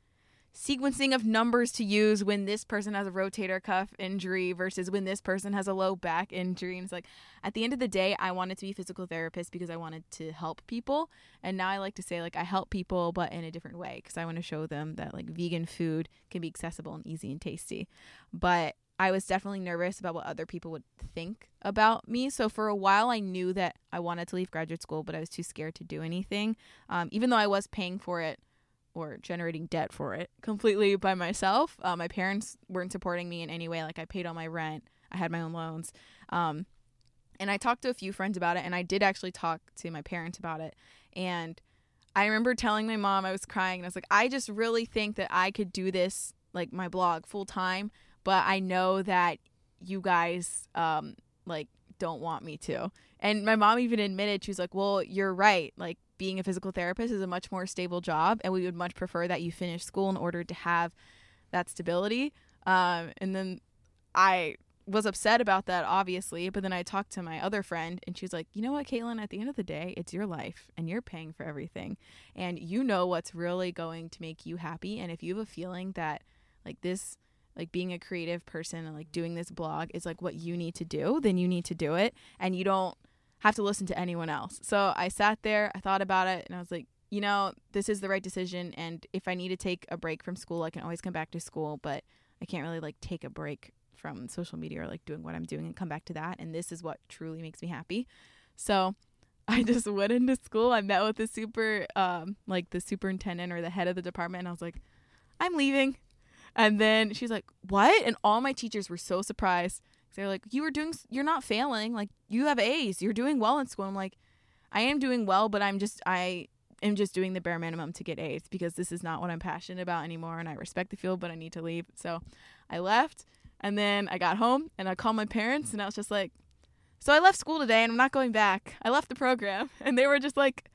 sequencing of numbers to use when this person has a rotator cuff injury versus when this person has a low back injury. And it's like at the end of the day, I wanted to be a physical therapist because I wanted to help people. And now I like to say like I help people but in a different way because I want to show them that like vegan food can be accessible and easy and tasty. But I was definitely nervous about what other people would think about me. So for a while, I knew that I wanted to leave graduate school, but I was too scared to do anything. Um, even though I was paying for it or generating debt for it completely by myself. Uh, my parents weren't supporting me in any way. Like I paid all my rent, I had my own loans. Um, and I talked to a few friends about it, and I did actually talk to my parents about it. And I remember telling my mom I was crying, and I was like, I just really think that I could do this, like my blog, full time, but I know that you guys, um, like, don't want me to. And my mom even admitted, she was like, Well, you're right. Like, being a physical therapist is a much more stable job, and we would much prefer that you finish school in order to have that stability. Um, and then I was upset about that, obviously, but then I talked to my other friend, and she's like, You know what, Caitlin, at the end of the day, it's your life, and you're paying for everything, and you know what's really going to make you happy. And if you have a feeling that, like, this, like being a creative person and like doing this blog is like what you need to do, then you need to do it. And you don't have to listen to anyone else. So I sat there, I thought about it, and I was like, you know, this is the right decision. And if I need to take a break from school, I can always come back to school, but I can't really like take a break from social media or like doing what I'm doing and come back to that. And this is what truly makes me happy. So <laughs> I just went into school. I met with the super, um, like the superintendent or the head of the department, and I was like, I'm leaving. And then she's like, What? And all my teachers were so surprised. They're like, You were doing, you're not failing. Like, you have A's. You're doing well in school. I'm like, I am doing well, but I'm just, I am just doing the bare minimum to get A's because this is not what I'm passionate about anymore. And I respect the field, but I need to leave. So I left. And then I got home and I called my parents and I was just like, So I left school today and I'm not going back. I left the program. <laughs> And they were just like,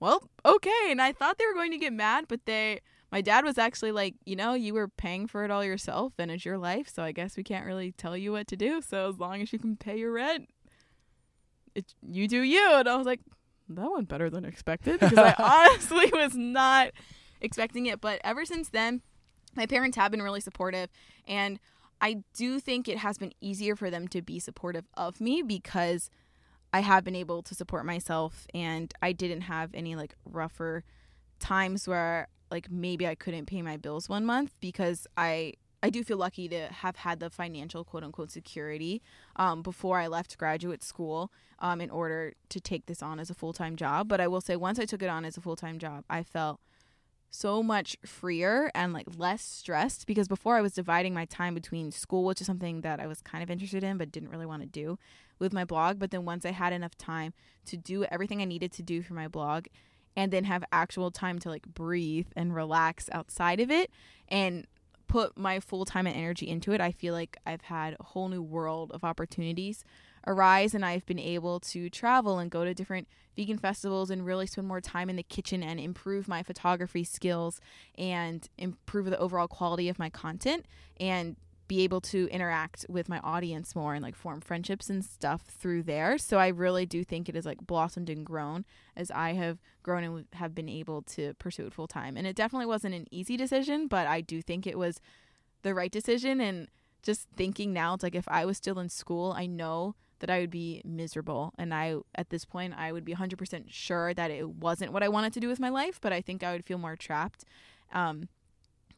Well, okay. And I thought they were going to get mad, but they, my dad was actually like, you know, you were paying for it all yourself and it's your life, so I guess we can't really tell you what to do. So as long as you can pay your rent, it you do you. And I was like, that went better than expected because I <laughs> honestly was not expecting it. But ever since then, my parents have been really supportive and I do think it has been easier for them to be supportive of me because I have been able to support myself and I didn't have any like rougher times where like maybe I couldn't pay my bills one month because I I do feel lucky to have had the financial quote unquote security um, before I left graduate school um, in order to take this on as a full time job. But I will say, once I took it on as a full time job, I felt so much freer and like less stressed because before I was dividing my time between school, which is something that I was kind of interested in but didn't really want to do with my blog. But then once I had enough time to do everything I needed to do for my blog and then have actual time to like breathe and relax outside of it and put my full time and energy into it, I feel like I've had a whole new world of opportunities arise and I've been able to travel and go to different vegan festivals and really spend more time in the kitchen and improve my photography skills and improve the overall quality of my content and be able to interact with my audience more and like form friendships and stuff through there. So I really do think it has like blossomed and grown as I have grown and have been able to pursue it full time. And it definitely wasn't an easy decision, but I do think it was the right decision. And just thinking now, it's like if I was still in school, I know that I would be miserable. And I, at this point, I would be 100% sure that it wasn't what I wanted to do with my life, but I think I would feel more trapped. Um,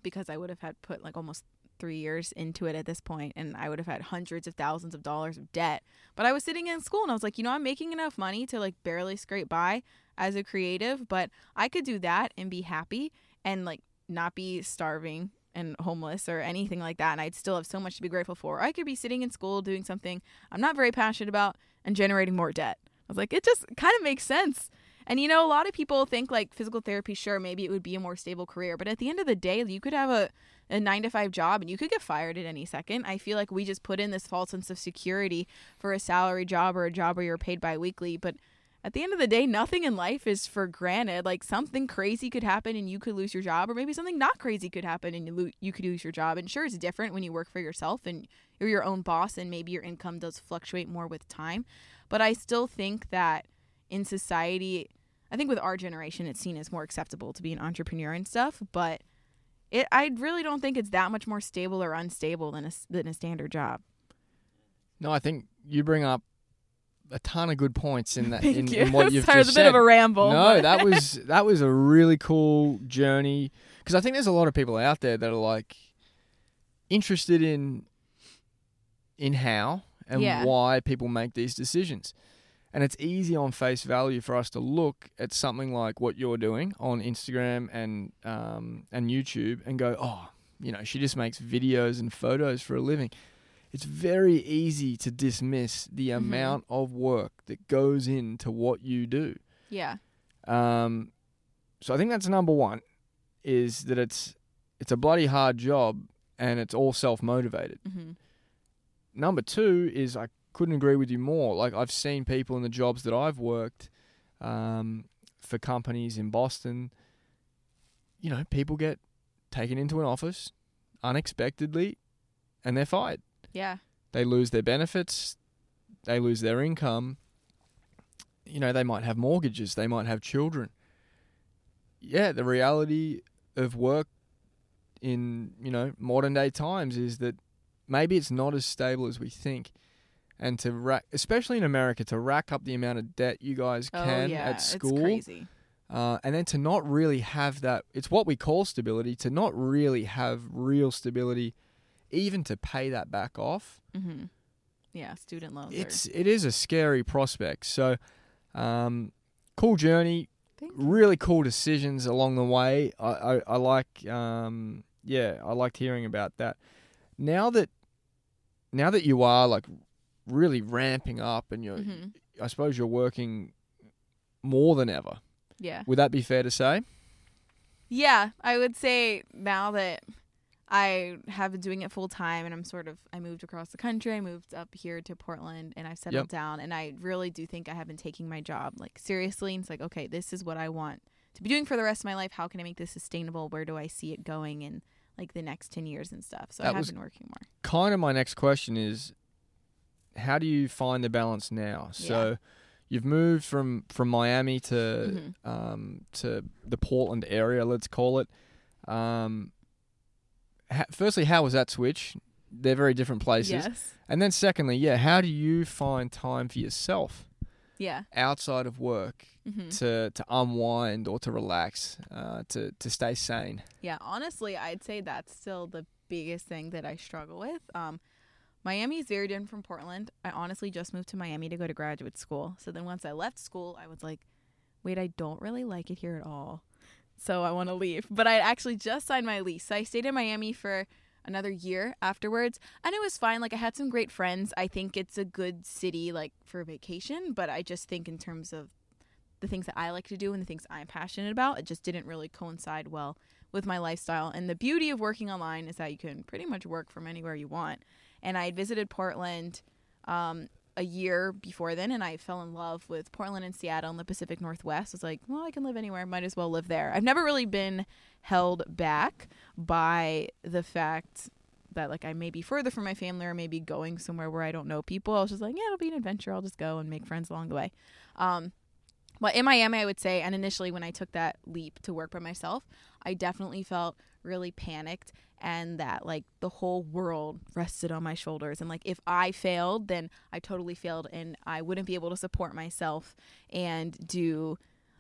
because I would have had put like almost three years into it at this point and I would have had hundreds of thousands of dollars of debt. But I was sitting in school and I was like, you know, I'm making enough money to like barely scrape by as a creative, but I could do that and be happy and like not be starving and homeless or anything like that. And I'd still have so much to be grateful for. I could be sitting in school doing something I'm not very passionate about and generating more debt. I was like, it just kind of makes sense. And you know, a lot of people think like physical therapy, sure, maybe it would be a more stable career, but at the end of the day, you could have a, a nine to five job and you could get fired at any second. I feel like we just put in this false sense of security for a salary job or a job where you're paid bi weekly, but at the end of the day, nothing in life is for granted. Like something crazy could happen and you could lose your job, or maybe something not crazy could happen and you, lo- you could lose your job. And sure, it's different when you work for yourself and you're your own boss, and maybe your income does fluctuate more with time. But I still think that in society, I think with our generation, it's seen as more acceptable to be an entrepreneur and stuff. But it, I really don't think it's that much more stable or unstable than a, than a standard job. No, I think you bring up a ton of good points in that <laughs> in, in what you've <laughs> Sorry, just it's a bit of a ramble. no, that was <laughs> that was a really cool journey because I think there's a lot of people out there that are like interested in in how and Yeah. why people make these decisions. And it's easy on face value for us to look at something like what you're doing on Instagram and um, and YouTube and go, oh, you know, she just makes videos and photos for a living. It's very easy to dismiss the Mhm. amount of work that goes into what you do. yeah. Um, so I think that's number one, is that it's it's a bloody hard job and it's all self motivated. hmm Number two is I couldn't agree with you more. Like I've seen people in the jobs that I've worked um, for companies in Boston. You know, people get taken into an office unexpectedly, and they're fired. Yeah. They lose their benefits, they lose their income. You know, they might have mortgages, they might have children. Yeah, the reality of work in, you know, modern day times is that maybe it's not as stable as we think. And to rack, especially in America, to rack up the amount of debt you guys Oh can yeah. at school, It's crazy. uh, and then to not really have that it's what we call stability to not really have real stability even to pay that back off hmm Yeah. Student loans. are- it's it is a scary prospect so um, cool journey really cool decisions along the way i i, I like um, yeah i liked hearing about that now that now that you are like really ramping up and you're hmm i suppose you're working more than ever Yeah. would that be fair to say Yeah, I would say now that I have been doing it full time and I'm sort of I moved across the country, I moved up here to Portland and I've settled Yep. down and I really do think I have been taking my job like seriously and it's like okay, this is what I want to be doing for the rest of my life. How can I make this sustainable? Where do I see it going in like the next 10 years and stuff? So I have been working more. kind of my next question is how do you find the balance now so you've moved from from miami to Mhm. um to the portland area let's call it um ha- firstly how was that switch they're very different places Yes. and then secondly yeah how do you find time for yourself Yeah. outside of work hmm to to unwind or to relax uh to to stay sane Yeah, honestly, I'd say that's still the biggest thing that I struggle with. Um, Miami is very different from Portland. I honestly just moved to Miami to go to graduate school. So then once I left school, I was like, wait, I don't really like it here at all. So I want to leave. But I actually just signed my lease. So I stayed in Miami for another year afterwards and it was fine like i had some great friends i think it's a good city like for vacation but i just think in terms of the things that i like to do and the things i'm passionate about it just didn't really coincide well with my lifestyle. And the beauty of working online is that you can pretty much work from anywhere you want. And I had visited Portland um, a year before then, and I fell in love with Portland and Seattle and the Pacific Northwest. I was like, well, I can live anywhere. Might as well live there. I've never really been held back by the fact that like I may be further from my family or maybe going somewhere where I don't know people. I was just like, yeah, it'll be an adventure. I'll just go and make friends along the way. Um, but in Miami, I would say, and initially when I took that leap to work by myself, I definitely felt really panicked and that like the whole world rested on my shoulders. And like if I failed, then I totally failed and I wouldn't be able to support myself and do,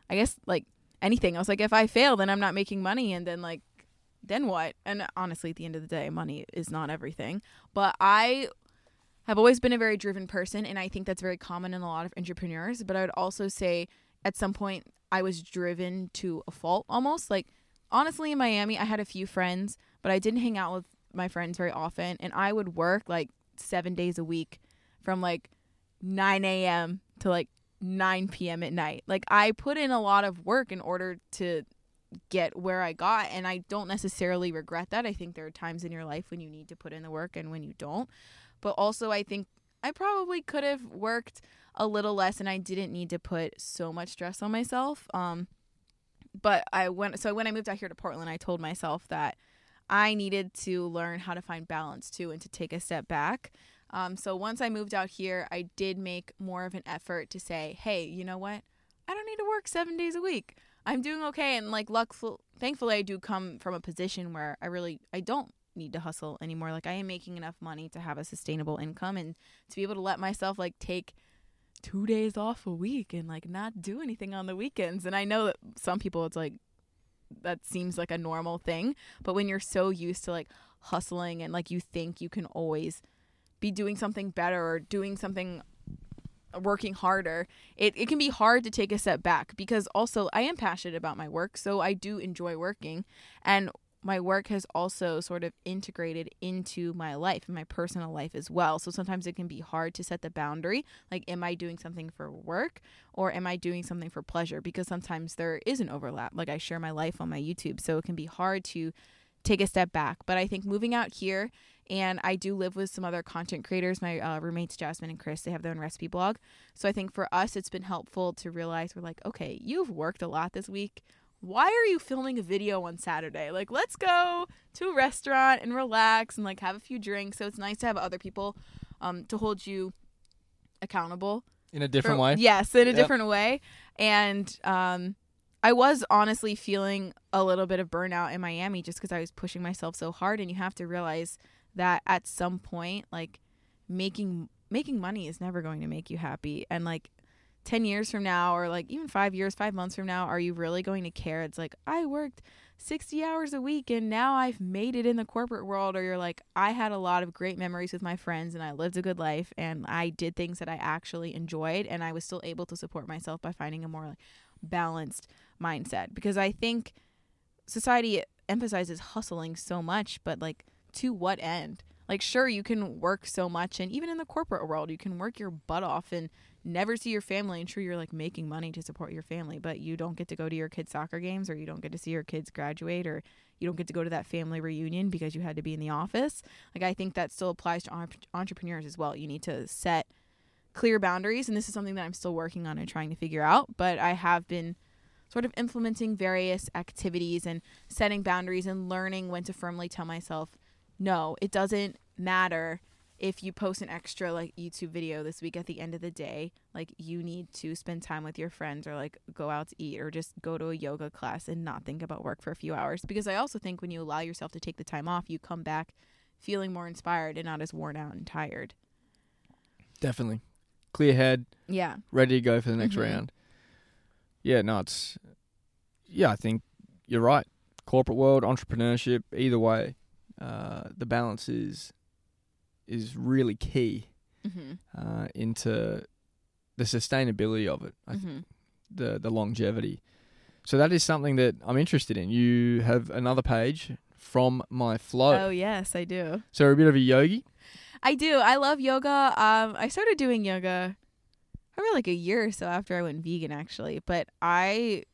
I guess, like anything. I was like, if I fail, then I'm not making money. And then like, then what? And honestly, at the end of the day, money is not everything. But I have always been a very driven person and I think that's very common in a lot of entrepreneurs. But I would also say at some point I was driven to a fault almost. Like honestly in Miami I had a few friends, but I didn't hang out with my friends very often and I would work like seven days a week from like nine AM to like nine PM at night. Like I put in a lot of work in order to get where I got and I don't necessarily regret that. I think there are times in your life when you need to put in the work and when you don't. But also I think I probably could have worked a little less and I didn't need to put so much stress on myself. Um but I went so when I moved out here to Portland, I told myself that I needed to learn how to find balance too and to take a step back. Um, so once I moved out here, I did make more of an effort to say, hey, you know what? I don't need to work seven days a week. I'm doing okay. And like, luck, thankfully, I do come from a position where I really, I don't need to hustle anymore. Like, I am making enough money to have a sustainable income and to be able to let myself like take two days off a week and like not do anything on the weekends. And I know that some people, it's like, that seems like a normal thing. But when you're so used to like hustling and like you think you can always be doing something better or doing something uh, working harder it, it can be hard to take a step back because also i am passionate about my work so i do enjoy working and my work has also sort of integrated into my life and my personal life as well so sometimes it can be hard to set the boundary like am i doing something for work or am i doing something for pleasure because sometimes there is an overlap like i share my life on my youtube so it can be hard to take a step back but i think moving out here and I do live with some other content creators. My uh, roommates, Jasmine and Chris, they have their own recipe blog. So I think for us, it's been helpful to realize we're like, okay, you've worked a lot this week. Why are you filming a video on Saturday? Like, let's go to a restaurant and relax and like have a few drinks. So it's nice to have other people um, to hold you accountable in a different for, way. Yes, in a yep. different way. And um, I was honestly feeling a little bit of burnout in Miami just because I was pushing myself so hard. And you have to realize that at some point like making making money is never going to make you happy and like 10 years from now or like even 5 years 5 months from now are you really going to care? It's like I worked 60 hours a week and now I've made it in the corporate world. Or you're like I had a lot of great memories with my friends and I lived a good life and I did things that I actually enjoyed and I was still able to support myself by finding a more like balanced mindset. Because I think society emphasizes hustling so much but like to what end? Like, sure, you can work so much, and even in the corporate world, you can work your butt off and never see your family. And sure, you're like making money to support your family, but you don't get to go to your kids' soccer games, or you don't get to see your kids graduate, or you don't get to go to that family reunion because you had to be in the office. Like, I think that still applies to entrepreneurs as well. You need to set clear boundaries, and this is something that I'm still working on and trying to figure out, but I have been sort of implementing various activities and setting boundaries and learning when to firmly tell myself no, it doesn't matter if you post an extra like YouTube video this week at the end of the day, like you need to spend time with your friends or like go out to eat or just go to a yoga class and not think about work for a few hours. Because I also think when you allow yourself to take the time off, you come back feeling more inspired and not as worn out and tired. Definitely. Clear head. Yeah. Ready to go for the next mm-hmm. round. Yeah, no, it's yeah, I think you're right. Corporate world, entrepreneurship, either way, uh, the balance is is really key mm-hmm. uh, into the sustainability of it. Mm-hmm. the the longevity. So that is something that I'm interested in. You have another page from my flow. Oh yes, I do. So you're a bit of a yogi. I do. I love yoga. Um, I started doing yoga probably like a year or so after I went vegan, actually. But I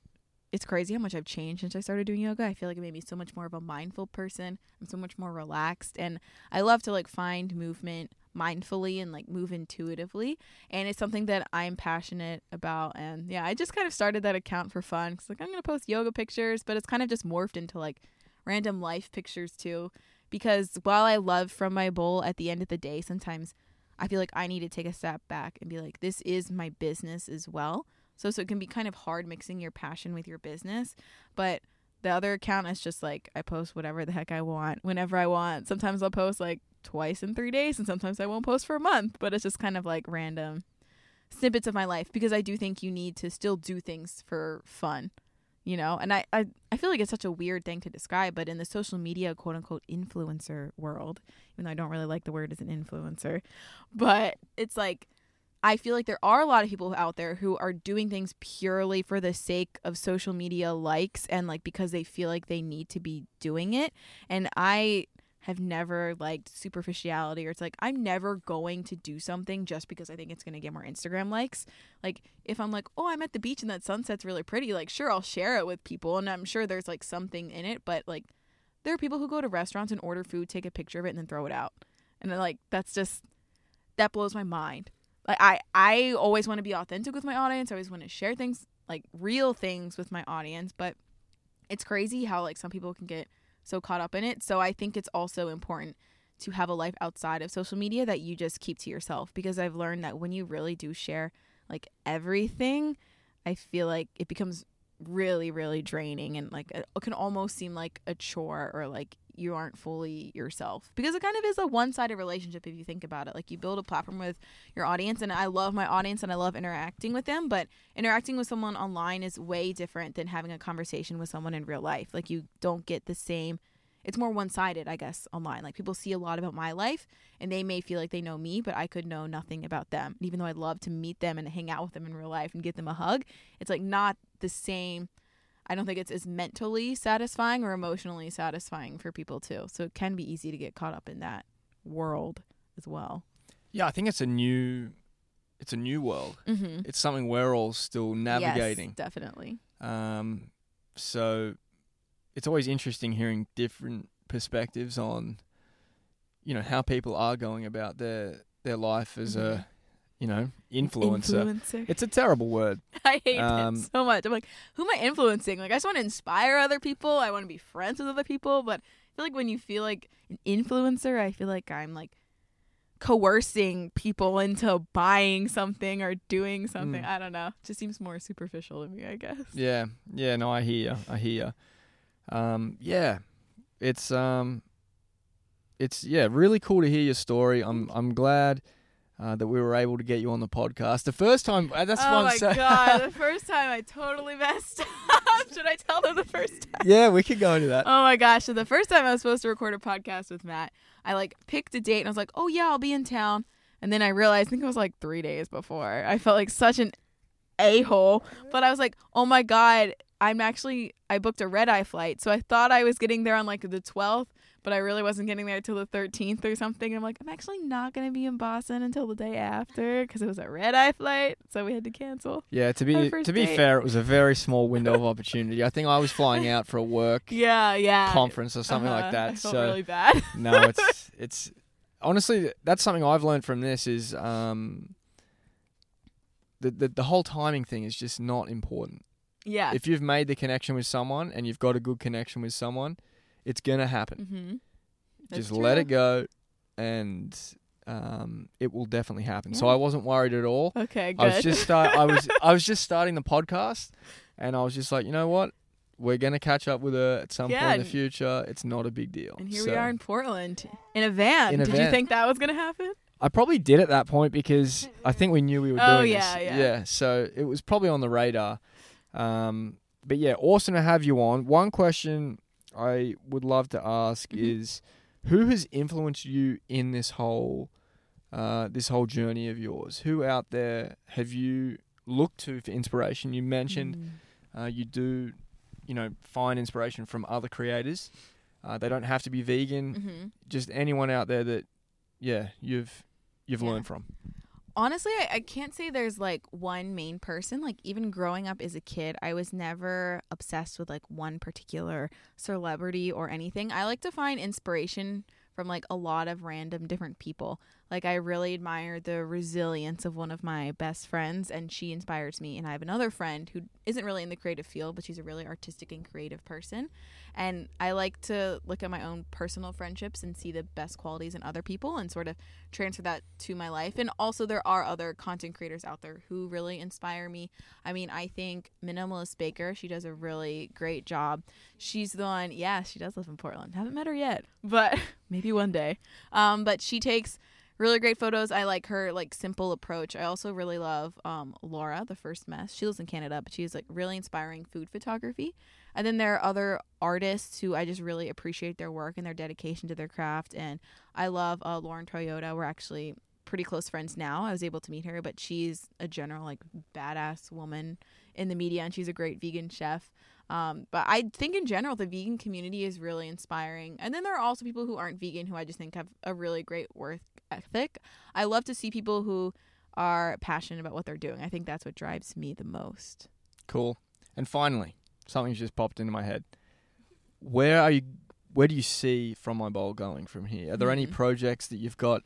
it's crazy how much I've changed since I started doing yoga. I feel like it made me so much more of a mindful person. I'm so much more relaxed and I love to like find movement mindfully and like move intuitively and it's something that I'm passionate about and yeah, I just kind of started that account for fun cuz like I'm going to post yoga pictures, but it's kind of just morphed into like random life pictures too because while I love from my bowl at the end of the day, sometimes I feel like I need to take a step back and be like this is my business as well so so it can be kind of hard mixing your passion with your business, but the other account is just like I post whatever the heck I want whenever I want. Sometimes I'll post like twice in 3 days and sometimes I won't post for a month, but it's just kind of like random snippets of my life because I do think you need to still do things for fun. You know, and I, I, I feel like it's such a weird thing to describe, but in the social media quote unquote influencer world, even though I don't really like the word as an influencer, but it's like I feel like there are a lot of people out there who are doing things purely for the sake of social media likes and like because they feel like they need to be doing it. And I have never liked superficiality or it's like I'm never going to do something just because I think it's going to get more Instagram likes. Like if I'm like, "Oh, I'm at the beach and that sunset's really pretty." Like sure, I'll share it with people and I'm sure there's like something in it, but like there are people who go to restaurants and order food, take a picture of it and then throw it out. And then like that's just that blows my mind. Like I I always want to be authentic with my audience. I always want to share things like real things with my audience, but it's crazy how like some people can get so caught up in it. So I think it's also important to have a life outside of social media that you just keep to yourself because I've learned that when you really do share like everything, I feel like it becomes really really draining and like it can almost seem like a chore or like you aren't fully yourself. Because it kind of is a one-sided relationship if you think about it. Like you build a platform with your audience and i love my audience and i love interacting with them but interacting with someone online is way different than having a conversation with someone in real life. Like you don't get the same it's more one-sided i guess online. Like people see a lot about my life and they may feel like they know me but i could know nothing about them. And even though i'd love to meet them and hang out with them in real life and give them a hug it's like not the same I don't think it's as mentally satisfying or emotionally satisfying for people too. So it can be easy to get caught up in that world as well. Yeah, I think it's a new, it's a new world. Mm-hmm. It's something we're all still navigating. Yes, definitely. Um, so it's always interesting hearing different perspectives on, you know, how people are going about their their life as Mhm. a, you know, influencer. Influencer. It's a terrible word. <laughs> I hate Um, it so much. I'm like, who am I influencing? Like, I just want to inspire other people. I want to be friends with other people. But I feel like when you feel like an influencer, I feel like I'm like coercing people into buying something or doing something. Mm. I don't know. Just seems more superficial to me, I guess. Yeah, yeah. No, I hear. you. I hear. you. Um, yeah, it's um, it's yeah, really cool to hear your story. I'm I'm glad uh, that we were able to get you on the podcast. The first time, uh, that's oh my saying. god! <laughs> The first time I totally messed up. <laughs> Should I tell them the first time? yeah, we could go into that. Oh my gosh! So the first time I was supposed to record a podcast with Matt, I like picked a date and I was like, "Oh yeah, I'll be in town." And then I realized, I think it was like three days before. I felt like such an a hole, but I was like, "Oh my god!" I'm actually I booked a red eye flight, so I thought I was getting there on like the 12th, but I really wasn't getting there till the 13th or something. And I'm like, I'm actually not gonna be in Boston until the day after because it was a red eye flight, so we had to cancel. Yeah, to be to be date. fair, it was a very small window of <laughs> opportunity. I think I was flying out for a work <laughs> Yeah, yeah. conference or something Uh-huh. like that. I felt so really bad. <laughs> no, it's it's honestly that's something I've learned from this is um the the, the whole timing thing is just not important. yeah. If you've made the connection with someone and you've got a good connection with someone, it's gonna happen. mm-hmm. just let it go, and um, it will definitely happen. So I wasn't worried at all. Okay, good. I was just start, I was <laughs> I was just starting the podcast, and I was just like, you know what, we're gonna catch up with her at some Yeah, point in the future. It's not a big deal. and here So we are in Portland in a van. In a Did you think that was gonna happen? I probably did at that point because I think we knew we were Oh, doing yeah, this. yeah. So it was probably on the radar. Um, but yeah, awesome to have you on. One question I would love to ask Mhm. is, who has influenced you in this whole, uh, this whole journey of yours? Who out there have you looked to for inspiration? You mentioned Mm. uh, you do, you know, find inspiration from other creators. Uh, they don't have to be vegan. Mhm. Just anyone out there that, yeah, you've you've Yeah. learned from. Honestly, I, I can't say there's like one main person. Like even growing up as a kid, I was never obsessed with like one particular celebrity or anything. I like to find inspiration from like a lot of random different people. Like I really admire the resilience of one of my best friends and she inspires me and I have another friend who isn't really in the creative field, but she's a really artistic and creative person. And I like to look at my own personal friendships and see the best qualities in other people and sort of transfer that to my life. And also, there are other content creators out there who really inspire me. I mean, I think Minimalist Baker, she does a really great job. She's the one, yeah, she does live in Portland. Haven't met her yet, but <laughs> maybe one day. Um, but she takes really great photos. I like her like simple approach. I also really love um, Laura, the first mess. She lives in Canada, but she's like really inspiring food photography. And then there are other artists who I just really appreciate their work and their dedication to their craft. And I love uh, Lauren Toyota. We're actually pretty close friends now. I was able to meet her, but she's a general like badass woman in the media, and she's a great vegan chef. Um, but I think in general the vegan community is really inspiring. And then there are also people who aren't vegan who I just think have a really great work ethic. I love to see people who are passionate about what they're doing. I think that's what drives me the most. Cool. And finally, something's just popped into my head. Where are you where do you see from my bowl going from here? Are there any Mhm. projects that you've got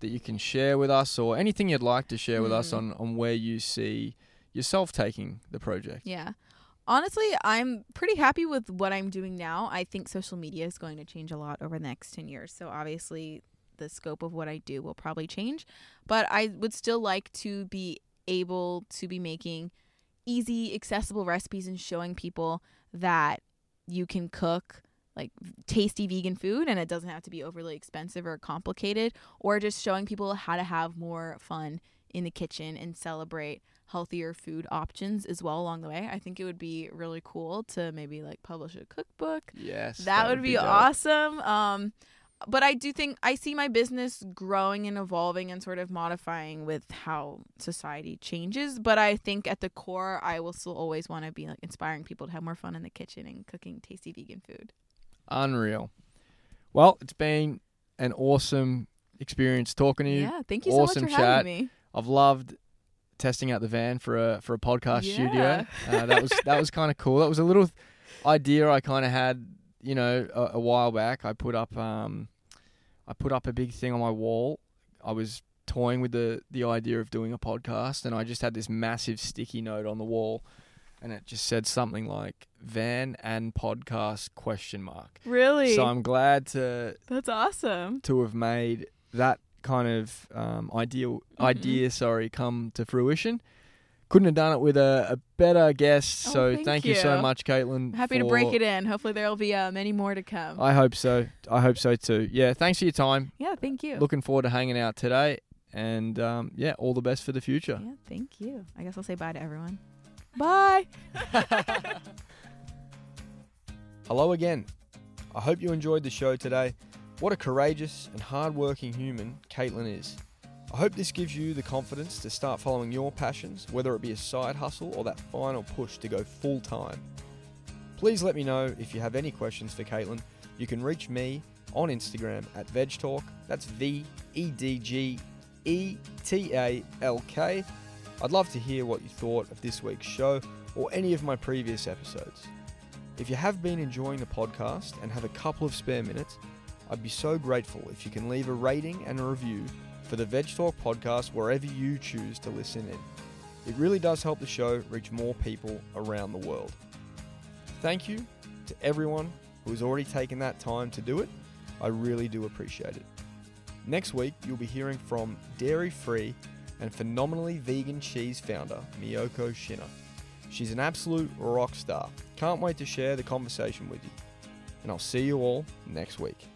that you can share with us, or anything you'd like to share with us Mm. on on where you see yourself taking the project? Yeah. Honestly, I'm pretty happy with what I'm doing now. I think social media is going to change a lot over the next 10 years. So obviously, the scope of what I do will probably change, but I would still like to be able to be making easy, accessible recipes and showing people that you can cook like tasty vegan food and it doesn't have to be overly expensive or complicated or just showing people how to have more fun in the kitchen and celebrate healthier food options as well along the way. I think it would be really cool to maybe like publish a cookbook. Yes, That, would, be, dope. awesome. Um but I do think I see my business growing and evolving and sort of modifying with how society changes. But I think at the core, I will still always want to be like inspiring people to have more fun in the kitchen and cooking tasty vegan food. Unreal. Well, it's been an awesome experience talking to you. Yeah, thank you awesome so much for chat. having me. I've loved testing out the van for a for a podcast studio. Uh, that was that was kind of cool. That was a little idea I kind of had, you know, a, a while back. I put up um, I put up a big thing on my wall. I was toying with the the idea of doing a podcast, and I just had this massive sticky note on the wall, and it just said something like "van and podcast question mark." Really? So I'm glad to That's awesome. to have made that kind of um, ideal Mhm. idea, sorry, come to fruition. Couldn't have done it with a, a better guest. Oh, so thank thank you. so much, Caitlin. Happy to break it in. Hopefully, there will be uh, many more to come. I hope so. I hope so too. Yeah, thanks for your time. yeah, thank you. Looking forward to hanging out today. And um, yeah, all the best for the future. Yeah, thank you. I guess I'll say bye to everyone. Bye. <laughs> <laughs> Hello again. I hope you enjoyed the show today. What a courageous and hardworking human Caitlin is. I hope this gives you the confidence to start following your passions, whether it be a side hustle or that final push to go full time. Please let me know if you have any questions for Caitlin. You can reach me on Instagram at VedgeTalk. That's V E D G E T A L K. I'd love to hear what you thought of this week's show or any of my previous episodes. If you have been enjoying the podcast and have a couple of spare minutes, I'd be so grateful if you can leave a rating and a review for the Vedge Talk podcast wherever you choose to listen in. It really does help the show reach more people around the world. Thank you to everyone who has already taken that time to do it. I really do appreciate it. Next week, you'll be hearing from dairy free and phenomenally vegan cheese founder Miyoko Schinner. She's an absolute rock star. Can't wait to share the conversation with you. And I'll see you all next week.